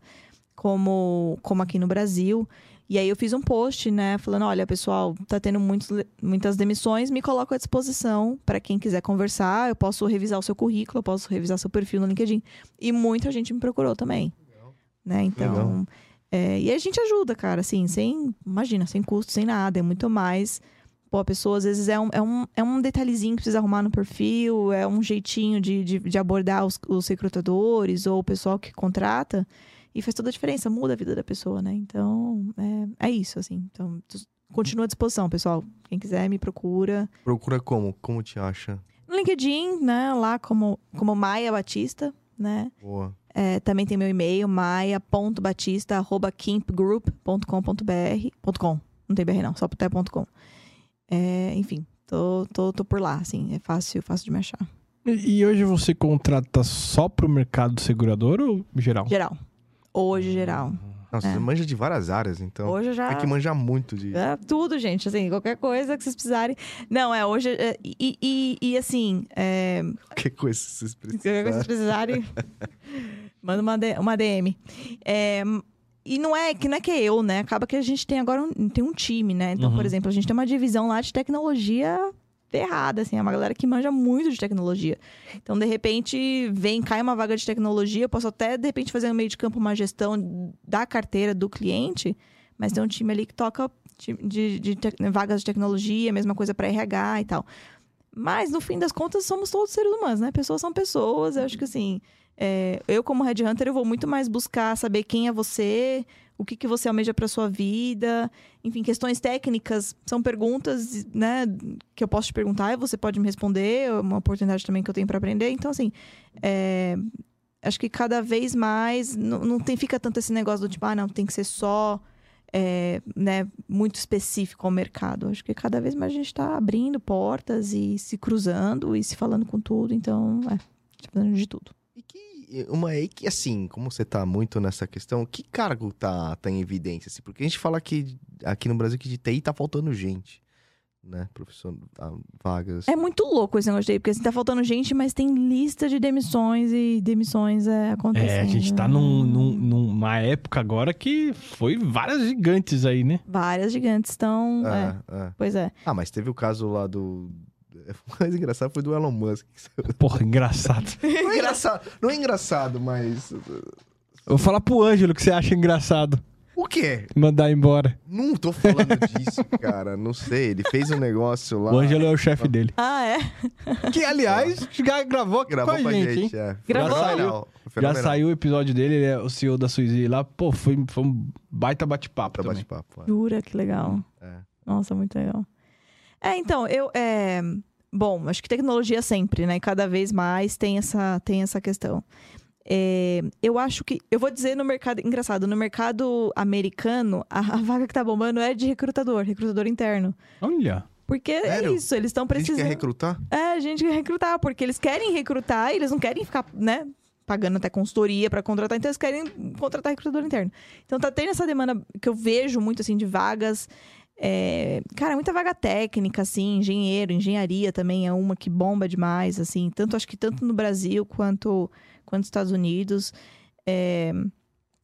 S3: como, como aqui no Brasil. E aí eu fiz um post, né, falando, olha, pessoal, tá tendo muitos, muitas demissões, me coloco à disposição para quem quiser conversar, eu posso revisar o seu currículo, eu posso revisar seu perfil no LinkedIn. E muita gente me procurou também. Né? Então,
S2: Legal.
S3: É, e a gente ajuda, cara, assim, sem, imagina, sem custo, sem nada, é muito mais Pô, a pessoa às vezes é um, é um, é um detalhezinho que precisa arrumar no perfil, é um jeitinho de, de, de abordar os, os recrutadores ou o pessoal que contrata. E faz toda a diferença, muda a vida da pessoa, né? Então, é, é isso, assim. Então, continua à disposição, pessoal. Quem quiser, me procura.
S2: Procura como? Como te acha?
S3: No LinkedIn, né? Lá como, como Maia Batista, né?
S2: Boa.
S3: É, também tem meu e-mail, maia.batista.kimpgroup.com.br. .com. Não tem BR não, só até .com. É, enfim, tô, tô, tô por lá, assim. É fácil, fácil de me achar.
S1: E, e hoje você contrata só pro mercado segurador ou geral?
S3: Geral. Hoje, geral.
S2: Nossa,
S3: É.
S2: você manja de várias áreas, então.
S3: Hoje eu já...
S2: É que manja muito de.
S3: É, tudo, gente. Assim, qualquer coisa que vocês precisarem. Não, é hoje. é, e, e, e, assim, é,
S2: Qualquer coisa que vocês
S3: qualquer coisa que
S2: precisarem.
S3: vocês precisarem, manda uma, uma DM. É, e não é que não é que é eu, né? Acaba que a gente tem agora um, tem um time, né? Então,
S1: Uhum.
S3: por exemplo, a gente tem uma divisão lá de tecnologia ferrada, assim, é uma galera que manja muito de tecnologia. Então, de repente, vem, cai uma vaga de tecnologia, eu posso até, de repente, fazer no meio de campo uma gestão da carteira do cliente, mas tem um time ali que toca de, de tec- vagas de tecnologia, mesma coisa para RH e tal. Mas, no fim das contas, somos todos seres humanos, né? Pessoas são pessoas. Eu acho que, assim, é, eu, como headhunter, eu vou muito mais buscar saber quem é você, o que, que você almeja para sua vida. Enfim, questões técnicas são perguntas, né, que eu posso te perguntar e você pode me responder. É uma oportunidade também que eu tenho para aprender. Então, assim, é, acho que cada vez mais não, não tem, fica tanto esse negócio do tipo, ah, não, tem que ser só. é, né, muito específico ao mercado. Acho que cada vez mais a gente está abrindo portas e se cruzando e se falando com tudo. Então, é, fazendo de tudo.
S2: E que. Uma e que, assim, como você tá muito nessa questão, que cargo tá, tá em evidência? Assim? Porque a gente fala que aqui no Brasil que de TI tá faltando gente. Né, professor, ah, vagas.
S3: É muito louco esse negócio de TI, porque assim, tá faltando gente, mas tem lista de demissões e demissões é, acontecendo.
S1: É, a gente tá num, num- numa época agora que foi várias gigantes aí, né?
S3: Várias gigantes estão. é,
S2: É, é.
S3: pois é.
S2: Ah, mas teve o caso lá do. O mais engraçado foi do Elon Musk.
S1: Porra, engraçado.
S2: Não é engraçado, não é engraçado, mas.
S1: Eu vou falar pro Ângelo que você acha engraçado
S2: O quê?
S1: mandar embora.
S2: Não tô falando disso, cara. Não sei. Ele fez um negócio lá.
S1: O Ângelo é o chefe dele.
S3: Ah, é?
S1: Que, aliás, já gravou aqui
S2: gravou
S1: com a gente, hein?
S2: é.
S3: Gravou?
S2: Fenomenal,
S1: Já
S2: fenomenal.
S1: saiu o episódio dele, ele é o CEO da Suzy lá. Pô, foi, foi um baita bate-papo
S2: Pra
S1: também.
S2: bate-papo. é.
S3: Jura, que legal.
S2: É.
S3: Nossa, muito legal. É, então, eu. É... Bom, acho que tecnologia sempre, né? Cada vez mais tem essa, tem essa questão. É, eu acho que. Eu vou dizer no mercado. Engraçado, no mercado americano, a, a vaga que tá bombando é de recrutador, recrutador interno.
S1: Olha.
S3: Porque
S2: Sério?
S3: é isso, eles estão
S2: A gente
S3: precisando.
S2: quer recrutar?
S3: É, a gente quer recrutar, porque eles querem recrutar e eles não querem ficar, né? Pagando até consultoria pra contratar, então eles querem contratar recrutador interno. Então tá tendo essa demanda que eu vejo muito, assim, de vagas. É, cara, muita vaga técnica, assim, engenheiro, engenharia também é uma que bomba demais, assim. Tanto, acho que tanto no Brasil quanto, quanto nos Estados Unidos. É,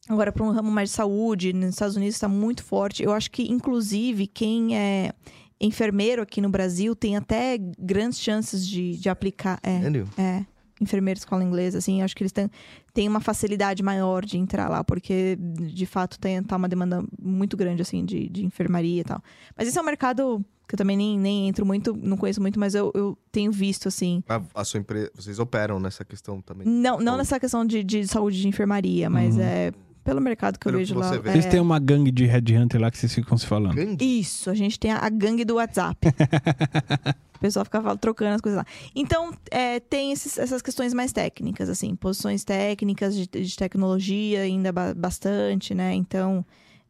S3: agora, para um ramo mais de saúde, nos Estados Unidos está muito forte. Eu acho que, inclusive, quem é enfermeiro aqui no Brasil tem até grandes chances de, de aplicar. É,
S2: Sério?
S3: é. Enfermeiro de escola inglesa, assim, acho que eles têm, uma facilidade maior de entrar lá, porque de fato tem tá uma demanda muito grande, assim, de, de enfermaria e tal. Mas esse é um mercado que eu também nem, nem entro muito, não conheço muito, mas eu, eu tenho visto, assim.
S2: A, a sua empresa. Vocês operam nessa questão também?
S3: Não, não nessa questão de, de saúde de enfermaria, mas
S1: Uhum.
S3: é pelo mercado que eu
S2: Pelo
S3: vejo
S2: que
S3: lá.
S2: você vê.
S3: é-
S1: Vocês têm uma gangue de headhunter lá que vocês ficam se falando.
S2: Gangue?
S3: Isso, a gente tem a, a gangue do WhatsApp. o pessoal fica fal- trocando as coisas lá. Então, é, tem esses- essas questões mais técnicas, assim, posições técnicas de, de tecnologia ainda ba- bastante, né? Então,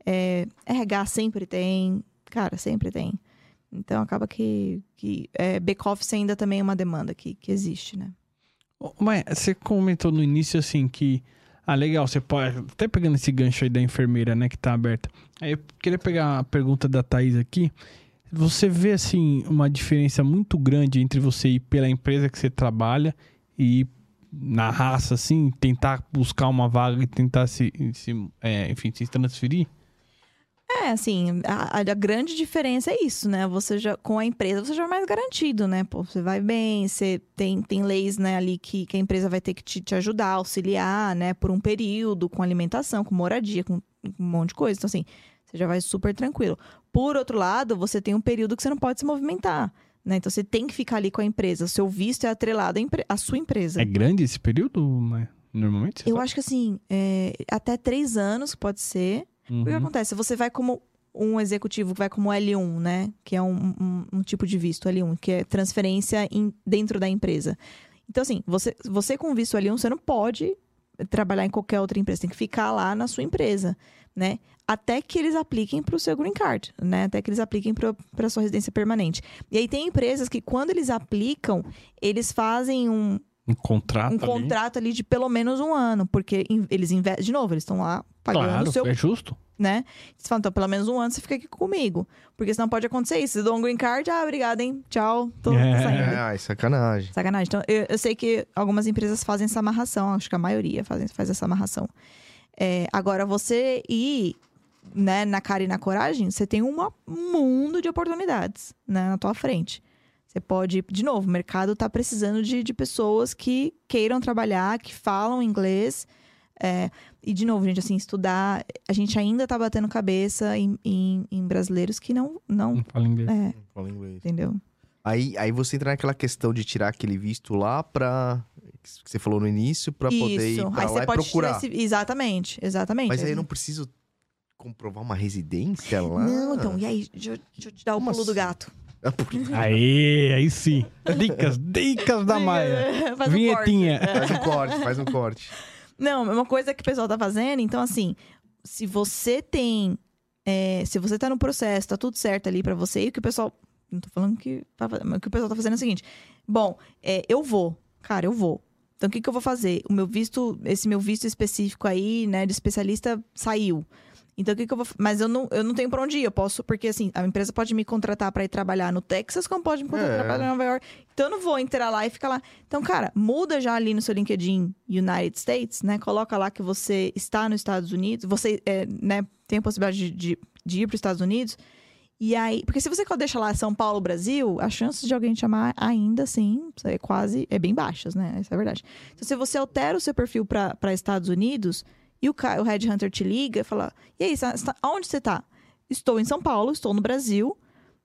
S3: é, RH sempre tem, cara, sempre tem. Então, acaba que, que é, back-office ainda também é uma demanda que, que existe, né?
S1: Ô, Mas você comentou no início assim que. Ah, legal, você pode. Até pegando esse gancho aí da enfermeira, né, que tá aberta. Aí eu queria pegar a pergunta da Thaís aqui. Você vê, assim, uma diferença muito grande entre você ir pela empresa que você trabalha e ir na raça, assim, tentar buscar uma vaga e tentar se, se é, enfim, se transferir?
S3: É, assim, a, a grande diferença é isso, né? Você já, com a empresa, você já é mais garantido, né? Pô, você vai bem, você tem, tem leis, né, ali que, que a empresa vai ter que te, te ajudar, auxiliar, né, por um período, com alimentação, com moradia, com um monte de coisa. Então, assim, você já vai super tranquilo. Por outro lado, você tem um período que você não pode se movimentar. Né? Então você tem que ficar ali com a empresa. O seu visto é atrelado à, empre- à sua empresa.
S1: É grande esse período, mas normalmente?
S3: Eu acho que assim, é, até três anos pode ser. O que
S1: Uhum.
S3: acontece? Você vai como um executivo que vai como L1, né? Que é um, um- um tipo de visto L1, que é transferência em- dentro da empresa. Então, assim, você, você com visto L1, você não pode trabalhar em qualquer outra empresa, tem que ficar lá na sua empresa, né? Até que eles apliquem para o seu green card, né? Até que eles apliquem para a sua residência permanente. E aí tem empresas que, quando eles aplicam, eles fazem um,
S1: Um contrato
S3: um
S1: ali.
S3: contrato ali de pelo menos um ano, porque eles investem. De novo, eles estão lá pagando
S1: Claro,
S3: o seu
S1: é justo.
S3: né? Você fala, então, pelo menos um ano você fica aqui comigo. Porque senão pode acontecer isso. Você dá um green card, ah, obrigada, hein? Tchau, tô, tô
S1: É.
S3: saindo.
S2: É, ai, sacanagem.
S3: Sacanagem. Então, eu, eu sei que algumas empresas fazem essa amarração, acho que a maioria fazem, faz essa amarração. É, agora, você ir né, na cara e na coragem, você tem um mundo de oportunidades né, na tua frente. Você pode, de novo, o mercado está precisando de, de pessoas que queiram trabalhar, que falam inglês. É, e, de novo, gente, assim, estudar. A gente ainda tá batendo cabeça em, em- em brasileiros que não. não
S1: Não fala inglês.
S3: é,
S2: Fala inglês.
S3: entendeu?
S2: Aí, aí você entra naquela questão de tirar aquele visto lá pra. que você falou no início, pra poder ir
S3: Isso.
S2: pra
S3: Aí
S2: lá
S3: você
S2: e
S3: pode
S2: procurar.
S3: esse... Exatamente, exatamente.
S2: Mas aí eu não preciso comprovar uma residência lá.
S3: Não, então, e aí? Deixa eu, deixa eu te dar o
S2: Como
S3: pulo do
S2: assim?
S3: gato.
S1: Aí, aí sim. Dicas, dicas da Maia.
S3: Faz um
S1: Vinhetinha.
S3: corte.
S2: Faz um corte, faz um corte.
S3: Não, é uma coisa que o pessoal tá fazendo, então assim, se você tem. é, se você tá no processo, tá tudo certo ali pra você, e o que o pessoal. Não tô falando que. Tá, fazendo, mas o que o pessoal tá fazendo é o seguinte: bom, é, eu vou. Cara, eu vou. Então o que, que eu vou fazer? O meu visto, esse meu visto específico aí, né, de especialista saiu. Então o que, que eu vou. Mas eu não, eu não tenho pra onde ir. Eu posso, porque assim, a empresa pode me contratar pra ir trabalhar no Texas, como pode me contratar
S2: É.
S3: pra trabalhar em Nova York. Então eu não vou entrar lá e ficar lá. Então, cara, muda já ali no seu LinkedIn United States, né? Coloca lá que você está nos Estados Unidos, você é, né, tem a possibilidade de, de, de ir para os Estados Unidos. E aí, porque se você deixa lá São Paulo, Brasil, as chances de alguém te chamar ainda assim é quase, é bem baixas, né? Essa é a verdade. Então, se você altera o seu perfil para Estados Unidos e o, o Headhunter te liga e fala: E aí, você tá- onde você tá? Estou em São Paulo, estou no Brasil,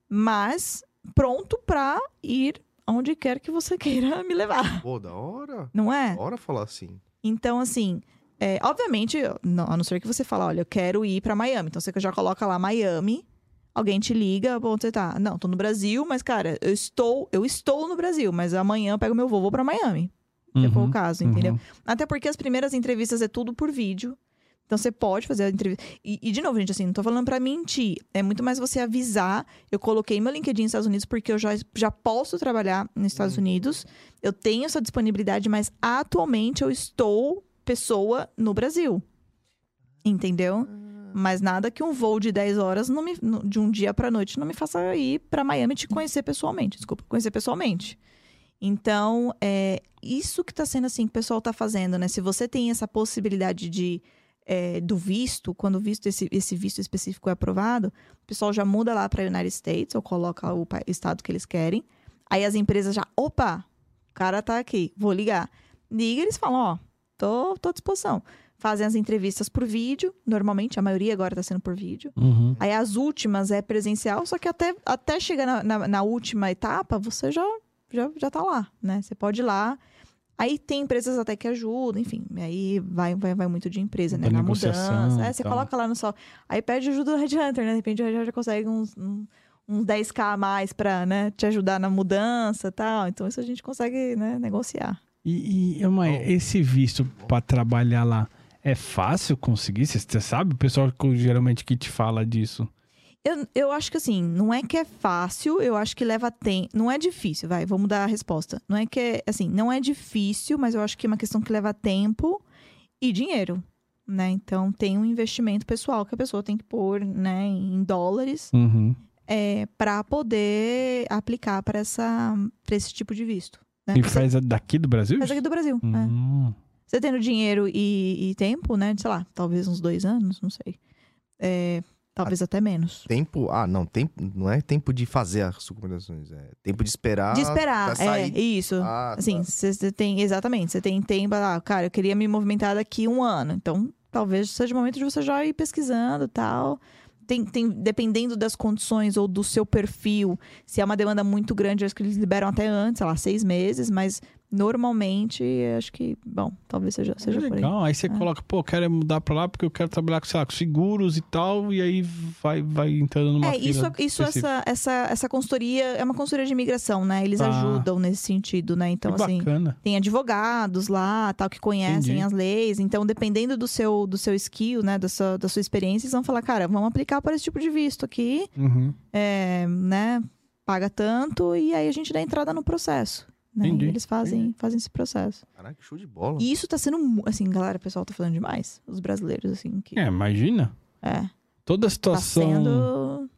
S3: mas pronto para ir aonde quer que você queira me levar.
S2: Pô, da hora.
S3: Não é?
S2: Da hora falar assim.
S3: Então, assim, é, obviamente, não- a não ser que você fale, olha, eu quero ir pra Miami. Então, você já coloca lá Miami, alguém te liga, onde você tá? Não, tô no Brasil, mas, cara, eu estou, eu estou no Brasil, mas amanhã eu pego meu voo, vou pra Miami. Se for o
S1: Uhum,
S3: caso, entendeu?
S1: uhum.
S3: Até porque as primeiras entrevistas é tudo por vídeo. Então você pode fazer a entrevista. E, e, de novo, gente, assim, não tô falando pra mentir. É muito mais você avisar. Eu coloquei meu LinkedIn nos Estados Unidos porque eu já, já posso trabalhar nos Estados Unidos. Eu tenho essa disponibilidade, mas atualmente eu estou pessoa no Brasil. Entendeu? Mas nada que um voo de 10 horas não me, de um dia pra noite não me faça ir pra Miami te conhecer pessoalmente. Desculpa, conhecer pessoalmente. Então, é isso que tá sendo assim que o pessoal tá fazendo, né? Se você tem essa possibilidade de é, do visto, quando o visto esse, esse visto específico é aprovado, o pessoal já muda lá para United States ou coloca o estado que eles querem. Aí as empresas já, opa, o cara tá aqui, vou ligar. Liga, eles falam, ó, tô, tô à disposição. Fazem as entrevistas por vídeo, normalmente, a maioria agora tá sendo por vídeo.
S1: Uhum.
S3: Aí as últimas é presencial, só que até, até chegar na, na, na última etapa, você já, já, já tá lá, né? Você pode ir lá. Aí tem empresas até que ajudam, enfim. Aí vai, vai, vai muito de empresa, né?
S1: Da
S3: Na mudança. É, você
S1: tal.
S3: coloca lá no sol. Aí pede ajuda do Red Hunter, né? De repente o Red Hunter consegue uns, uns 10k a mais pra né, te ajudar na mudança e tal. Então isso a gente consegue né, negociar.
S1: E, e Maia,
S2: Bom.
S1: esse visto pra trabalhar lá é fácil conseguir? Você- Você sabe? O pessoal que geralmente que te fala disso.
S3: Eu, eu acho que assim, não é que é fácil, eu acho que leva tempo. Não é difícil, vai, vou mudar a resposta. Não é que é, assim, não é difícil, mas eu acho que é uma questão que leva tempo e dinheiro, né? Então tem um investimento pessoal que a pessoa tem que pôr, né, em dólares,
S1: Uhum.
S3: é, para poder aplicar para esse tipo de visto. Né?
S1: E faz daqui do Brasil?
S3: faz aqui do Brasil. é.
S1: Hum.
S3: Você tendo dinheiro e, e tempo, né? Sei lá, talvez uns dois anos, não sei. É, Talvez até menos.
S2: Tempo. Ah, não, tempo. Não é tempo de fazer as recomendações. É tempo de esperar.
S3: De esperar, é, isso.
S2: Ah,
S3: Assim,
S2: tá.
S3: você tem, exatamente, você tem tempo, ah, cara, eu queria me movimentar daqui um ano. Então, talvez seja o momento de você já ir pesquisando e tal. Tem, tem, dependendo das condições ou do seu perfil, se é uma demanda muito grande, acho que eles liberam até antes, sei lá, seis meses, mas normalmente, acho que, bom, talvez seja, seja por aí.
S1: Legal. Aí você
S3: É.
S1: coloca, pô, quero mudar pra lá porque eu quero trabalhar com, sei lá, com seguros e tal. E aí vai, vai entrando numa
S3: É, isso, isso
S1: específica.
S3: essa, essa, essa consultoria é uma consultoria de imigração, né? Eles
S1: Tá.
S3: ajudam nesse sentido, né? Então,
S1: que
S3: assim,
S1: bacana.
S3: tem advogados lá, tal, que conhecem
S1: Entendi.
S3: as leis. Então, dependendo do seu, do seu skill, né, da sua, da sua experiência, eles vão falar, cara, vamos aplicar para esse tipo de visto aqui,
S1: Uhum.
S3: é, né? Paga tanto e aí a gente dá entrada no processo. Né?
S1: Entendi.
S3: E eles fazem, fazem esse processo.
S2: Caraca, show de bola.
S3: E isso tá sendo, assim, galera, o pessoal tá falando demais. Os brasileiros, assim, que
S1: É, imagina.
S3: é,
S1: Toda a
S3: tá
S1: situação,
S3: sendo...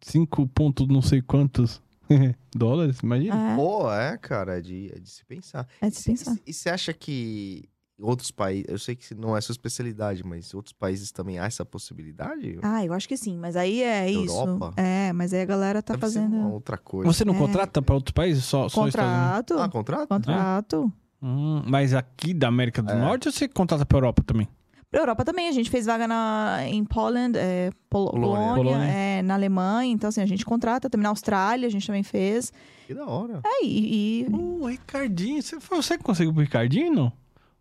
S1: 5 pontos não sei quantos dólares, imagina.
S3: É,
S2: Pô, é, cara, é de, é de se pensar.
S3: é de se pensar.
S2: E você acha que outros países, eu sei que não é sua especialidade, mas em outros países também há essa possibilidade?
S3: Ah, eu acho que sim, mas aí é
S2: Europa?
S3: isso. É, mas aí a galera tá
S2: Deve ser
S3: fazendo
S2: uma outra coisa.
S1: Você não
S3: É.
S1: contrata pra outros países? Só, só
S3: contrato.
S2: Ah, contrato?
S3: Contrato.
S1: Hum, mas aqui da América do
S2: É.
S1: Norte ou você contrata pra Europa também?
S3: Pra Europa também, a gente fez vaga na, em Poland, é, Pol-
S2: Polônia.
S3: Polônia,
S1: Polônia.
S3: é, na Alemanha. Então, assim, a gente contrata também na Austrália, a gente também fez.
S2: Que da hora.
S3: É, e, e-
S1: O Ricardinho, você, foi você que conseguiu pro Ricardinho, não?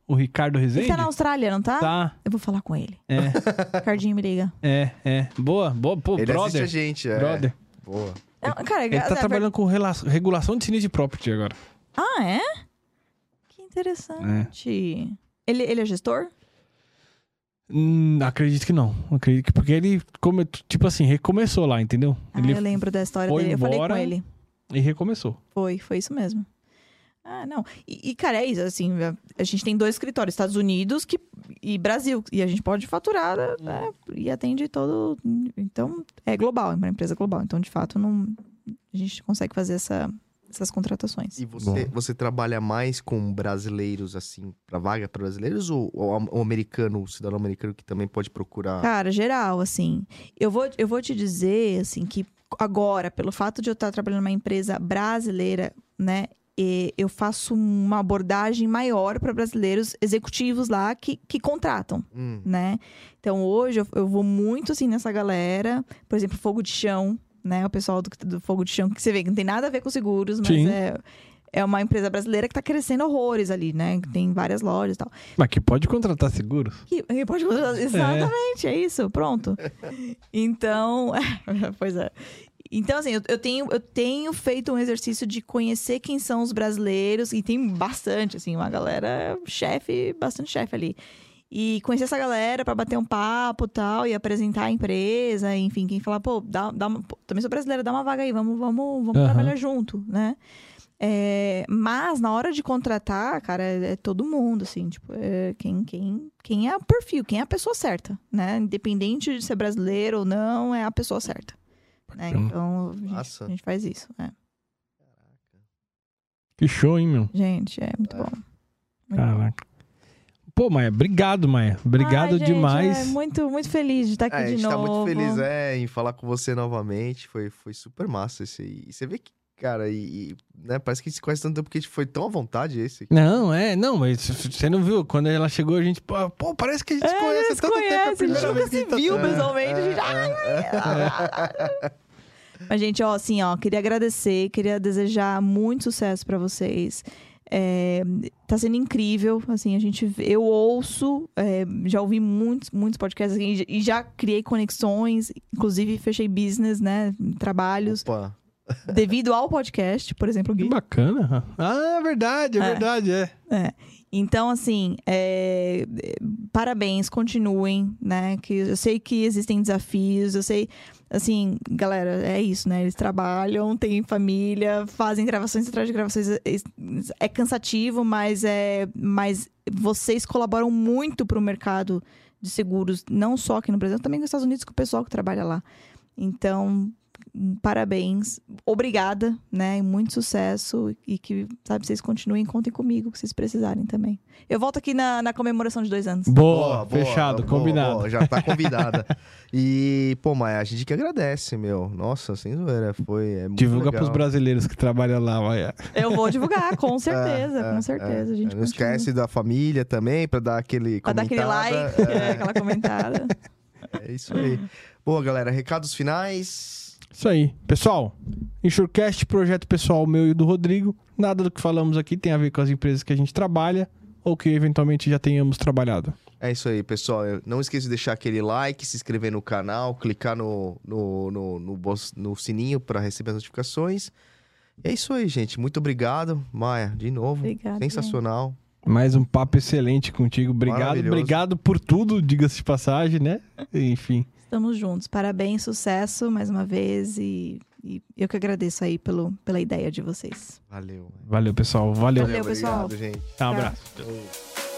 S1: O Ricardo
S3: ele
S1: Rezende?
S3: tá na Austrália, não tá?
S1: Tá,
S3: Eu vou falar com ele.
S1: é,
S3: Cardinho me liga.
S1: é, é. Boa, boa, pô,
S2: Ele assiste
S1: brother.
S2: a gente, é.
S1: Brother.
S2: Boa.
S3: Não, cara,
S1: Ele
S3: a-
S1: tá
S3: a-
S1: trabalhando com rela- regulação de sinistro de property agora.
S3: Ah, é? Que interessante. Ele, ele é gestor?
S1: Hum, acredito que não. Acredito que porque ele, come, tipo assim, recomeçou lá, entendeu?
S3: Ah,
S1: ele
S3: eu lembro da história dele. Eu falei com ele.
S1: e recomeçou.
S3: Foi, foi isso mesmo. Ah, não. E, e, cara, é isso, assim, a- gente tem dois escritórios, Estados Unidos que, e Brasil. E a gente pode faturar, né? E atende todo... Então, é global, é uma empresa global. Então, de fato, não, a gente consegue fazer essa, essas contratações.
S2: E você, você trabalha mais com brasileiros, assim, pra vaga para brasileiros ou o, o americano, o cidadão americano que também pode procurar?
S3: Cara, geral, assim. Eu vou, eu vou te dizer, assim, que agora, pelo fato de eu estar trabalhando numa empresa brasileira, né? E eu faço uma abordagem maior para brasileiros executivos lá que, que contratam.
S2: Hum,
S3: né? Então hoje eu, eu vou muito assim nessa galera, por exemplo, fogo de chão, né? O pessoal do, do fogo de chão que você vê que não tem nada a ver com seguros, mas
S1: Sim.
S3: é é uma empresa brasileira que tá crescendo horrores ali, né? Que Tem várias lojas e tal.
S1: Mas que pode contratar seguros.
S3: Que, que pode Exatamente, é. isso, pronto. Então, pois é. Então, assim, eu, eu tenho, eu tenho feito um exercício de conhecer quem são os brasileiros, e tem bastante, assim, uma galera chefe, bastante chefe ali. E conhecer essa galera pra bater um papo e tal, e apresentar a empresa, enfim, quem falar, pô, dá, dá uma- pô, também sou brasileira, dá uma vaga aí, vamos, vamos, vamos
S1: Aham.
S3: trabalhar junto, né? É, mas na hora de contratar, cara, é, é todo mundo, assim, tipo, é quem, quem, quem é o perfil, quem é a pessoa certa, né? Independente de ser brasileiro ou não, é a pessoa certa. Né? Então, a gente, a gente faz isso. é.
S1: Que show, hein, meu?
S3: Gente, é muito bom. Muito bom.
S1: Caraca. Pô, Maia, obrigado, Maia. Obrigado
S3: Ai, gente,
S1: demais.
S3: É muito, muito feliz de estar aqui
S2: É, a
S3: de
S2: gente tá
S3: novo.
S2: muito feliz é, em falar com você novamente. Foi, foi super massa esse aí. E você vê que, cara, e, e, né, parece que a gente se conhece tanto tempo porque a gente foi tão à vontade esse.
S1: Não, é, não, mas você não viu? Quando ela chegou, a gente, pô, pô, parece que a gente se
S3: É,
S1: conhece há tanto tempo. é a
S3: conhecem, a gente
S1: primeira
S3: nunca
S1: vez que
S3: se
S1: a gente tá-
S3: viu
S1: É.
S3: pessoalmente. a gente,
S2: É,
S3: Mas, gente, ó, assim, ó, queria agradecer, queria desejar muito sucesso pra vocês. É, tá sendo incrível, assim, a gente, eu ouço, é, já ouvi muitos, muitos podcasts assim, e já criei conexões, inclusive fechei business, né, trabalhos,
S2: Opa.
S3: Devido ao podcast, por exemplo, o
S1: Que
S3: Gui.
S1: bacana. Ah, é verdade, é,
S3: É.
S1: verdade, é.
S3: Então, assim, é, é, parabéns, continuem, né? Que eu sei que existem desafios, eu sei, assim, galera, é isso, né? Eles trabalham, têm família, fazem gravações atrás de gravações. É, é cansativo, mas é, mas vocês colaboram muito para o mercado de seguros, não só aqui no Brasil, também nos Estados Unidos com o pessoal que trabalha lá. Então, parabéns, obrigada, né? E muito sucesso e que, sabe, vocês continuem, contem comigo, que vocês precisarem também. Eu volto aqui na, na comemoração de dois anos.
S1: Boa, fechado,
S2: boa,
S1: combinado.
S2: boa, já tá convidada. e, pô, Maia, a gente que agradece, meu. Nossa, sem zoeira, foi é muito
S1: Divulga
S2: legal.
S1: pros brasileiros que trabalham lá, Maia.
S3: Eu vou divulgar, com certeza,
S2: É, é,
S3: com certeza.
S2: é.
S3: A gente
S2: Não
S3: continua.
S2: esquece da família também, pra dar aquele
S3: Pra dar aquele like,
S2: É,
S3: é, aquela comentada.
S2: é isso aí. Boa, galera, recados finais.
S1: Isso aí. Pessoal, Insurecast, projeto pessoal meu e do Rodrigo. Nada do que falamos aqui tem a ver com as empresas que a gente trabalha ou que eventualmente já tenhamos trabalhado.
S2: É isso aí, pessoal. Eu- Não esqueça de deixar aquele like, se inscrever no canal, clicar no, no, no, no, no sininho para receber as notificações. E é isso aí, gente. Muito obrigado, Maia, de novo.
S3: Obrigada.
S2: Sensacional.
S1: Mais um papo excelente contigo. Obrigado, obrigado por tudo, diga-se de passagem, né? Enfim.
S3: Estamos juntos. Parabéns, sucesso mais uma vez. E, e eu que agradeço aí pelo, pela ideia de vocês.
S2: Valeu.
S1: Valeu, pessoal. Valeu.
S3: Valeu, pessoal.
S2: Obrigado, gente.
S1: Um abraço.
S2: Falou.